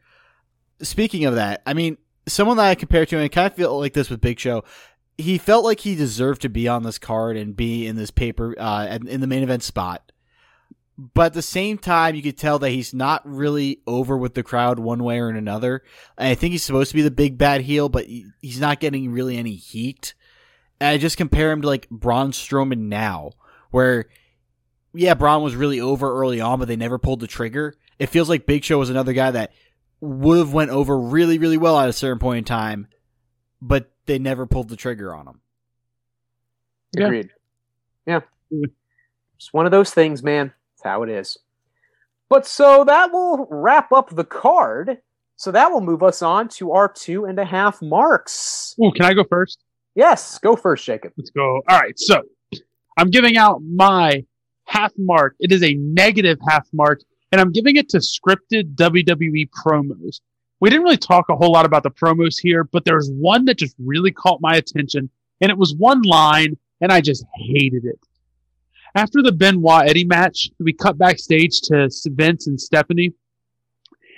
Speaking of that, I mean, someone that I compare to, and I kind of feel like this with Big Show, he felt like he deserved to be on this card and be in this paper uh, in the main event spot. But at the same time, you could tell that he's not really over with the crowd one way or another. I think he's supposed to be the big bad heel, but he's not getting really any heat. And I just compare him to like Braun Strowman now, where yeah, Braun was really over early on, but they never pulled the trigger. It feels like Big Show was another guy that would have went over really, really well at a certain point in time, but they never pulled the trigger on him. Yeah. Agreed. Yeah. It's one of those things, man. That's how it is. But so that will wrap up the card. So that will move us on to our two and a half marks. Ooh, can I go first? Yes, go first, Jacob. Let's go. All right, so I'm giving out my half mark. It is a negative half mark, and I'm giving it to scripted WWE promos. We didn't really talk a whole lot about the promos here, but there's one that just really caught my attention, and it was one line, and I just hated it. After the Benoit Eddie match, we cut backstage to Vince and Stephanie.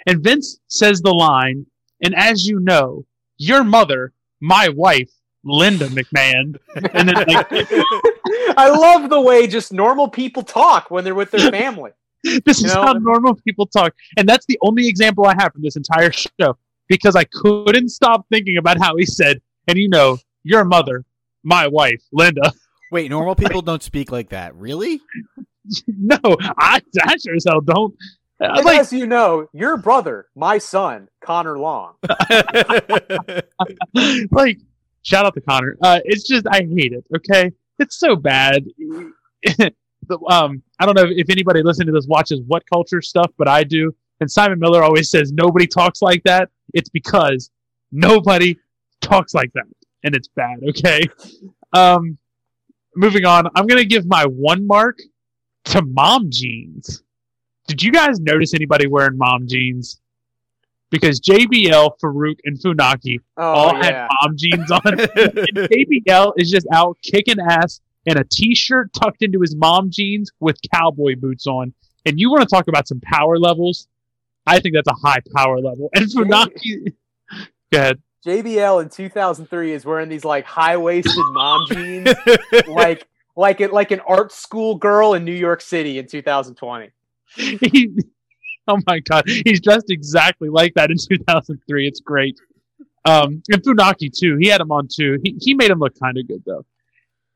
And Vince says the line, and as you know, your mother, my wife, Linda McMahon. And then like I love the way just normal people talk when they're with their family. this you is know? how normal people talk. And that's the only example I have from this entire show because I couldn't stop thinking about how he said, and you know, your mother, my wife, Linda. Wait, normal people don't speak like that. Really? no, I, I sure as hell don't. And like, as you know, your brother, my son, Connor Long. like, shout out to Connor. Uh, it's just I hate it. Okay, it's so bad. Um, I don't know if anybody listening to this watches WhatCulture stuff, but I do. And Simon Miller always says nobody talks like that. It's because nobody talks like that, and it's bad. Okay. Um, moving on, I'm going to give my one mark to mom jeans. Did you guys notice anybody wearing mom jeans? Because JBL, Faarooq, and Funaki oh, all yeah. had mom jeans on. JBL is just out kicking ass in a t-shirt tucked into his mom jeans with cowboy boots on. And you want to talk about some power levels? I think that's a high power level. And Funaki, go ahead. JBL in 2003 is wearing these like high waisted mom jeans, like like it like an art school girl in New York City in 2020. He, oh my god, he's dressed exactly like that in 2003. It's great. Um, and Funaki too. He had him on too. He he made him look kind of good though.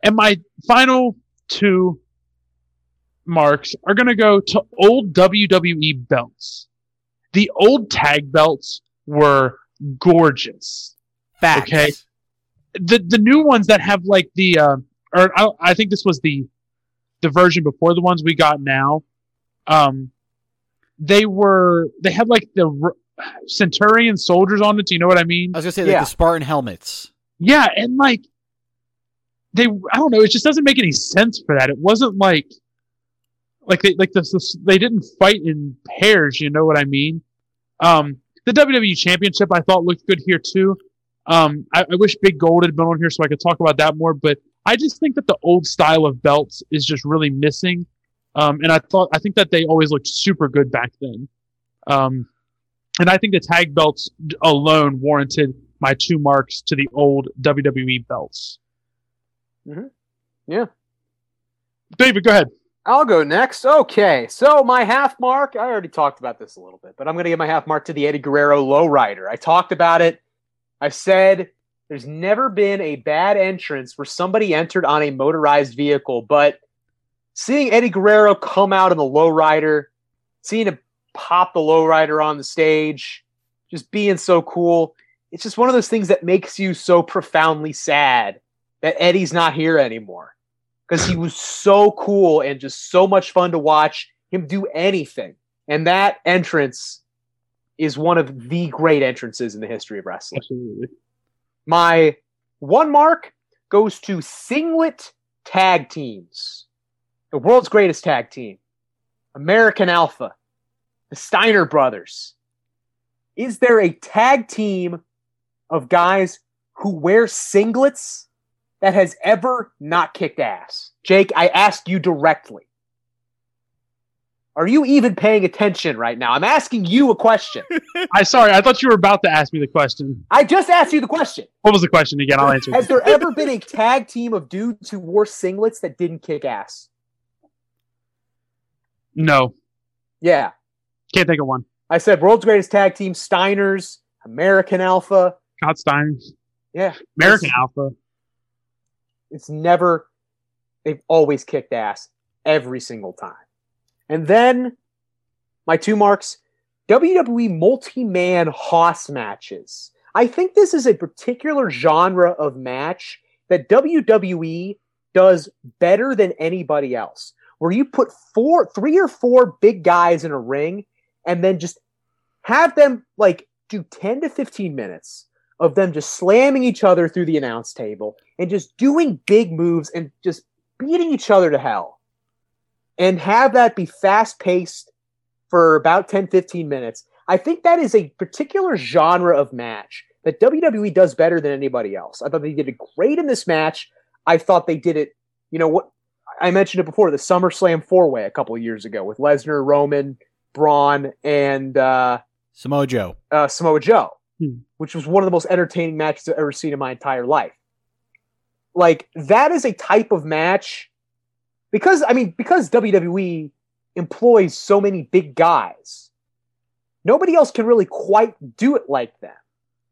And my final two marks are going to go to old WWE belts. The old tag belts were gorgeous. Facts. Okay. The the new ones that have like the uh, or I, I think this was the the version before the ones we got now. Um, they were they had like the Centurion soldiers on it. Do you know what I mean? I was gonna say like yeah. the Spartan helmets. Yeah, and like they, I don't know, it just doesn't make any sense for that. It wasn't like like they like this, they didn't fight in pairs. You know what I mean? Um, the WWE Championship I thought looked good here too. Um, I, I, wish Big Gold had been on here so I could talk about that more, but I just think that the old style of belts is just really missing. Um, and I thought I think that they always looked super good back then. Um, and I think the tag belts alone warranted my two marks to the old WWE belts. Mm-hmm. Yeah. David, go ahead. I'll go next. Okay, so my half mark, I already talked about this a little bit, but I'm going to give my half mark to the Eddie Guerrero lowrider. I talked about it. I said there's never been a bad entrance where somebody entered on a motorized vehicle, but seeing Eddie Guerrero come out in the lowrider, seeing him pop the lowrider on the stage, just being so cool, it's just one of those things that makes you so profoundly sad that Eddie's not here anymore because he was so cool and just so much fun to watch him do anything. And that entrance is one of the great entrances in the history of wrestling. Absolutely. My one mark goes to singlet tag teams. The world's greatest tag team, American Alpha, the Steiner brothers. Is there a tag team of guys who wear singlets that has ever not kicked ass? Jake, I ask you directly. Are you even paying attention right now? I'm asking you a question. I sorry, I thought you were about to ask me the question. I just asked you the question. What was the question again? I'll answer. Has there ever been a tag team of dudes who wore singlets that didn't kick ass? No, Yeah. can't think of one. I said world's greatest tag team, Steiners, American Alpha. Scott Steiners, Yeah. American Alpha. It's never, they've always kicked ass every single time. And then my two marks WWE multi man Hoss matches. I think this is a particular genre of match that WWE does better than anybody else, where you put four, three or four big guys in a ring and then just have them like do 10 to 15 minutes of them just slamming each other through the announce table and just doing big moves and just beating each other to hell. And have that be fast paced for about 10, 15 minutes. I think that is a particular genre of match that WWE does better than anybody else. I thought they did it great in this match. I thought they did it, you know, what I mentioned it before the SummerSlam four way a couple of years ago with Lesnar, Roman, Braun, and uh, Samoa Joe. uh, Samoa Joe, Hmm. which was one of the most entertaining matches I've ever seen in my entire life. Like that is a type of match because I mean because WWE employs so many big guys. Nobody else can really quite do it like them.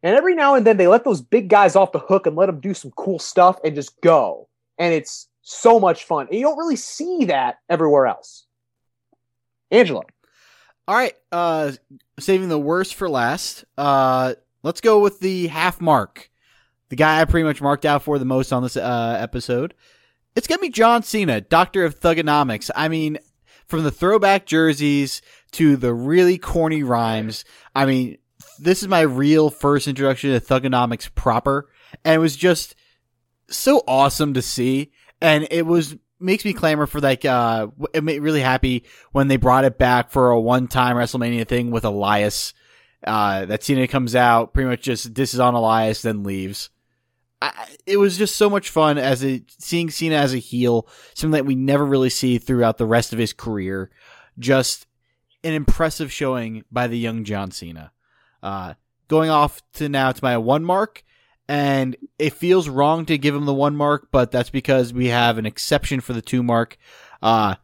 And every now and then they let those big guys off the hook and let them do some cool stuff and just go. And it's so much fun. And you don't really see that everywhere else. Angelo. All right, uh, saving the worst for last. Uh, let's go with the half mark. The guy I pretty much marked out for the most on this uh, episode. It's gonna be John Cena, Doctor of Thuganomics. I mean, from the throwback jerseys to the really corny rhymes. I mean, this is my real first introduction to Thuganomics proper, and it was just so awesome to see. And it was makes me clamor for like uh it made really happy when they brought it back for a one time WrestleMania thing with Elias. Uh that Cena comes out, pretty much just is on Elias, then leaves. I, it was just so much fun as a seeing Cena as a heel, something that we never really see throughout the rest of his career. Just an impressive showing by the young John Cena. Uh, going off to now to my one mark, and it feels wrong to give him the one mark, but that's because we have an exception for the two mark. Uh,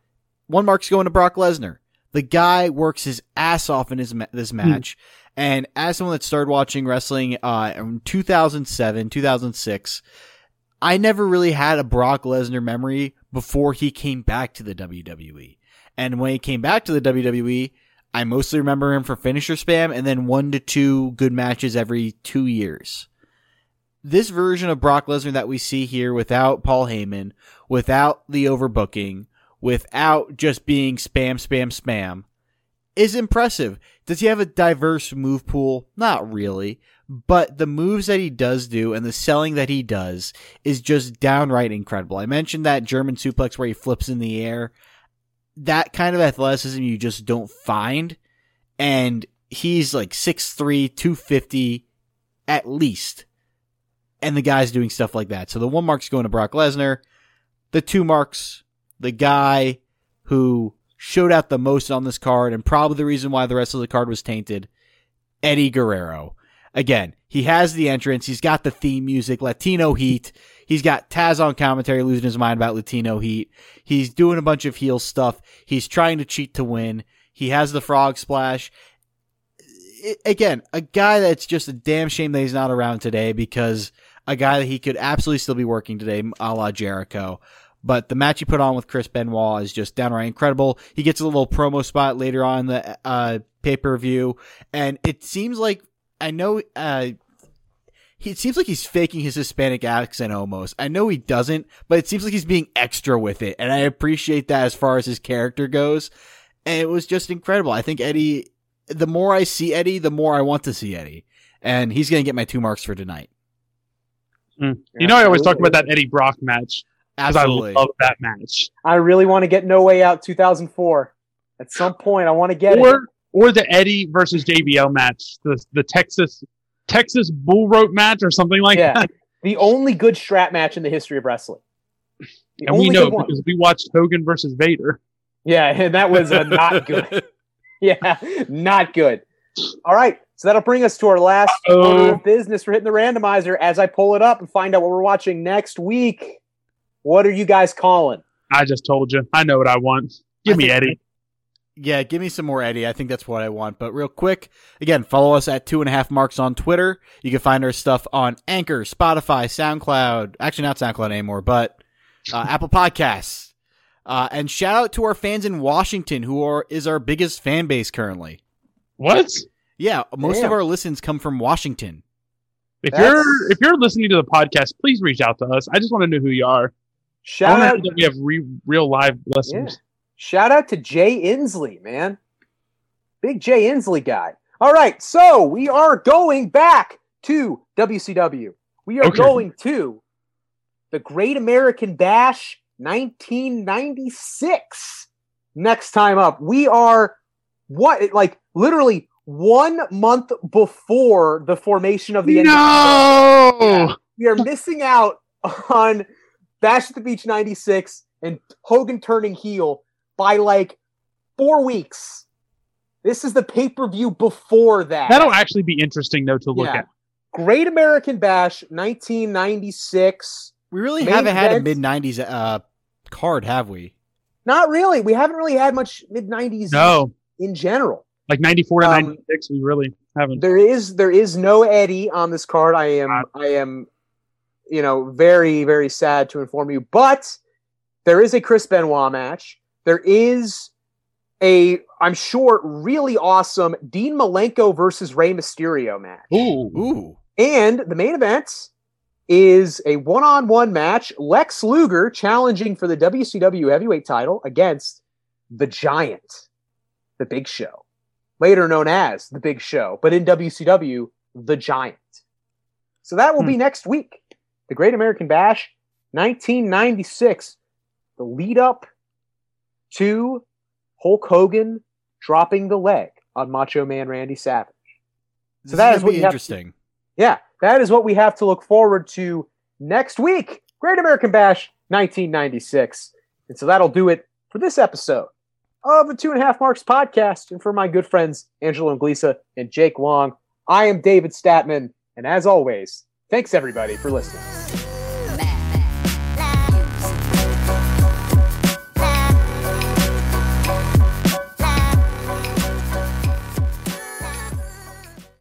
one mark's going to Brock Lesnar. The guy works his ass off in his ma- this match, and as someone that started watching wrestling uh, in 2007, 2006, I never really had a Brock Lesnar memory before he came back to the WWE. And when he came back to the WWE, I mostly remember him for finisher spam and then one to two good matches every two years. This version of Brock Lesnar that we see here without Paul Heyman, without the overbooking, without just being spam, spam, spam, is impressive. Does he have a diverse move pool? Not really. But the moves that he does do and the selling that he does is just downright incredible. I mentioned that German suplex where he flips in the air. That kind of athleticism you just don't find. And he's like 6'3, 250 at least. And the guy's doing stuff like that. So the one mark's going to Brock Lesnar. The two marks, the guy who showed out the most on this card and probably the reason why the rest of the card was tainted, Eddie Guerrero. Again, he has the entrance. He's got the theme music, Latino Heat. He's got Taz on commentary losing his mind about Latino Heat. He's doing a bunch of heel stuff. He's trying to cheat to win. He has the frog splash. I- again, a guy that's just a damn shame that he's not around today because a guy that he could absolutely still be working today, a la Jericho. But the match he put on with Chris Benoit is just downright incredible. He gets a little promo spot later on the uh, pay per view, and it seems like I know. Uh, he, it seems like he's faking his Hispanic accent almost. I know he doesn't, but it seems like he's being extra with it, and I appreciate that as far as his character goes. And it was just incredible. I think Eddie. The more I see Eddie, the more I want to see Eddie, and he's gonna get my two marks for tonight. You know, I always talk about that Eddie Brock match because I love that match. I really want to get No Way Out 2004. At some point, I want to get it. Or or the Eddie versus JBL match, the the Texas Texas Bull Rope match or something like Yeah. that. The only good strap match in the history of wrestling. The And we know because we watched Hogan versus Vader. Yeah, and that was uh, not good. Yeah, not good. All right, so that'll bring us to our last order of business. We're hitting the randomizer as I pull it up and find out what we're watching next week. What are you guys calling? I just told you. I know what I want. Give I me think- Eddie. Yeah, give me some more Eddie. I think that's what I want. But real quick, again, follow us at two and a half marks on Twitter. You can find our stuff on Anchor, Spotify, SoundCloud. Actually, not SoundCloud anymore, but uh, Apple Podcasts. Uh, and shout out to our fans in Washington, who are is our biggest fan base currently. What? Yeah, most of our listens come from Washington. If That's- you're if you're listening to the podcast, please reach out to us. I just want to know who you are. Shout out, that we have re- real live yeah. Shout out to Jay Inslee, man. Big Jay Inslee guy. All right, so we are going back to WCW. We are Okay. going to the Great American Bash 1996. Next time up, we are what like literally one month before the formation of the NWA. No. we are missing out on Bash at the Beach 96 and Hogan turning heel by like four weeks. This is the pay per view before that. That'll actually be interesting though to look Yeah. at. Great American Bash 1996. We really Main haven't had a mid '90s uh, card, have we? Not really. We haven't really had much mid 90s No, in general. Like ninety four to Um, ninety six, we really haven't. There is there is no Eddie on this card. I am Uh, I am you know very very sad to inform you, but there is a Chris Benoit match. There is a I'm sure really awesome Dean Malenko versus Rey Mysterio match. Ooh, Ooh, And the main event is a one-on-one match. Lex Luger challenging for the WCW heavyweight title against the Giant, the Big Show, later known as the Big Show, but in WCW, the Giant. So that will be hmm. next week. The Great American Bash, 1996. The lead up to Hulk Hogan dropping the leg on Macho Man Randy Savage. this that is what have to- interesting. Yeah, that is what we have to look forward to next week. Great American Bash 1996. And so that'll do it for this episode of the Two and a Half Marks podcast. And for my good friends, Angelo Inglisa and Jake Long, I am David Statman. And as always, thanks everybody for listening.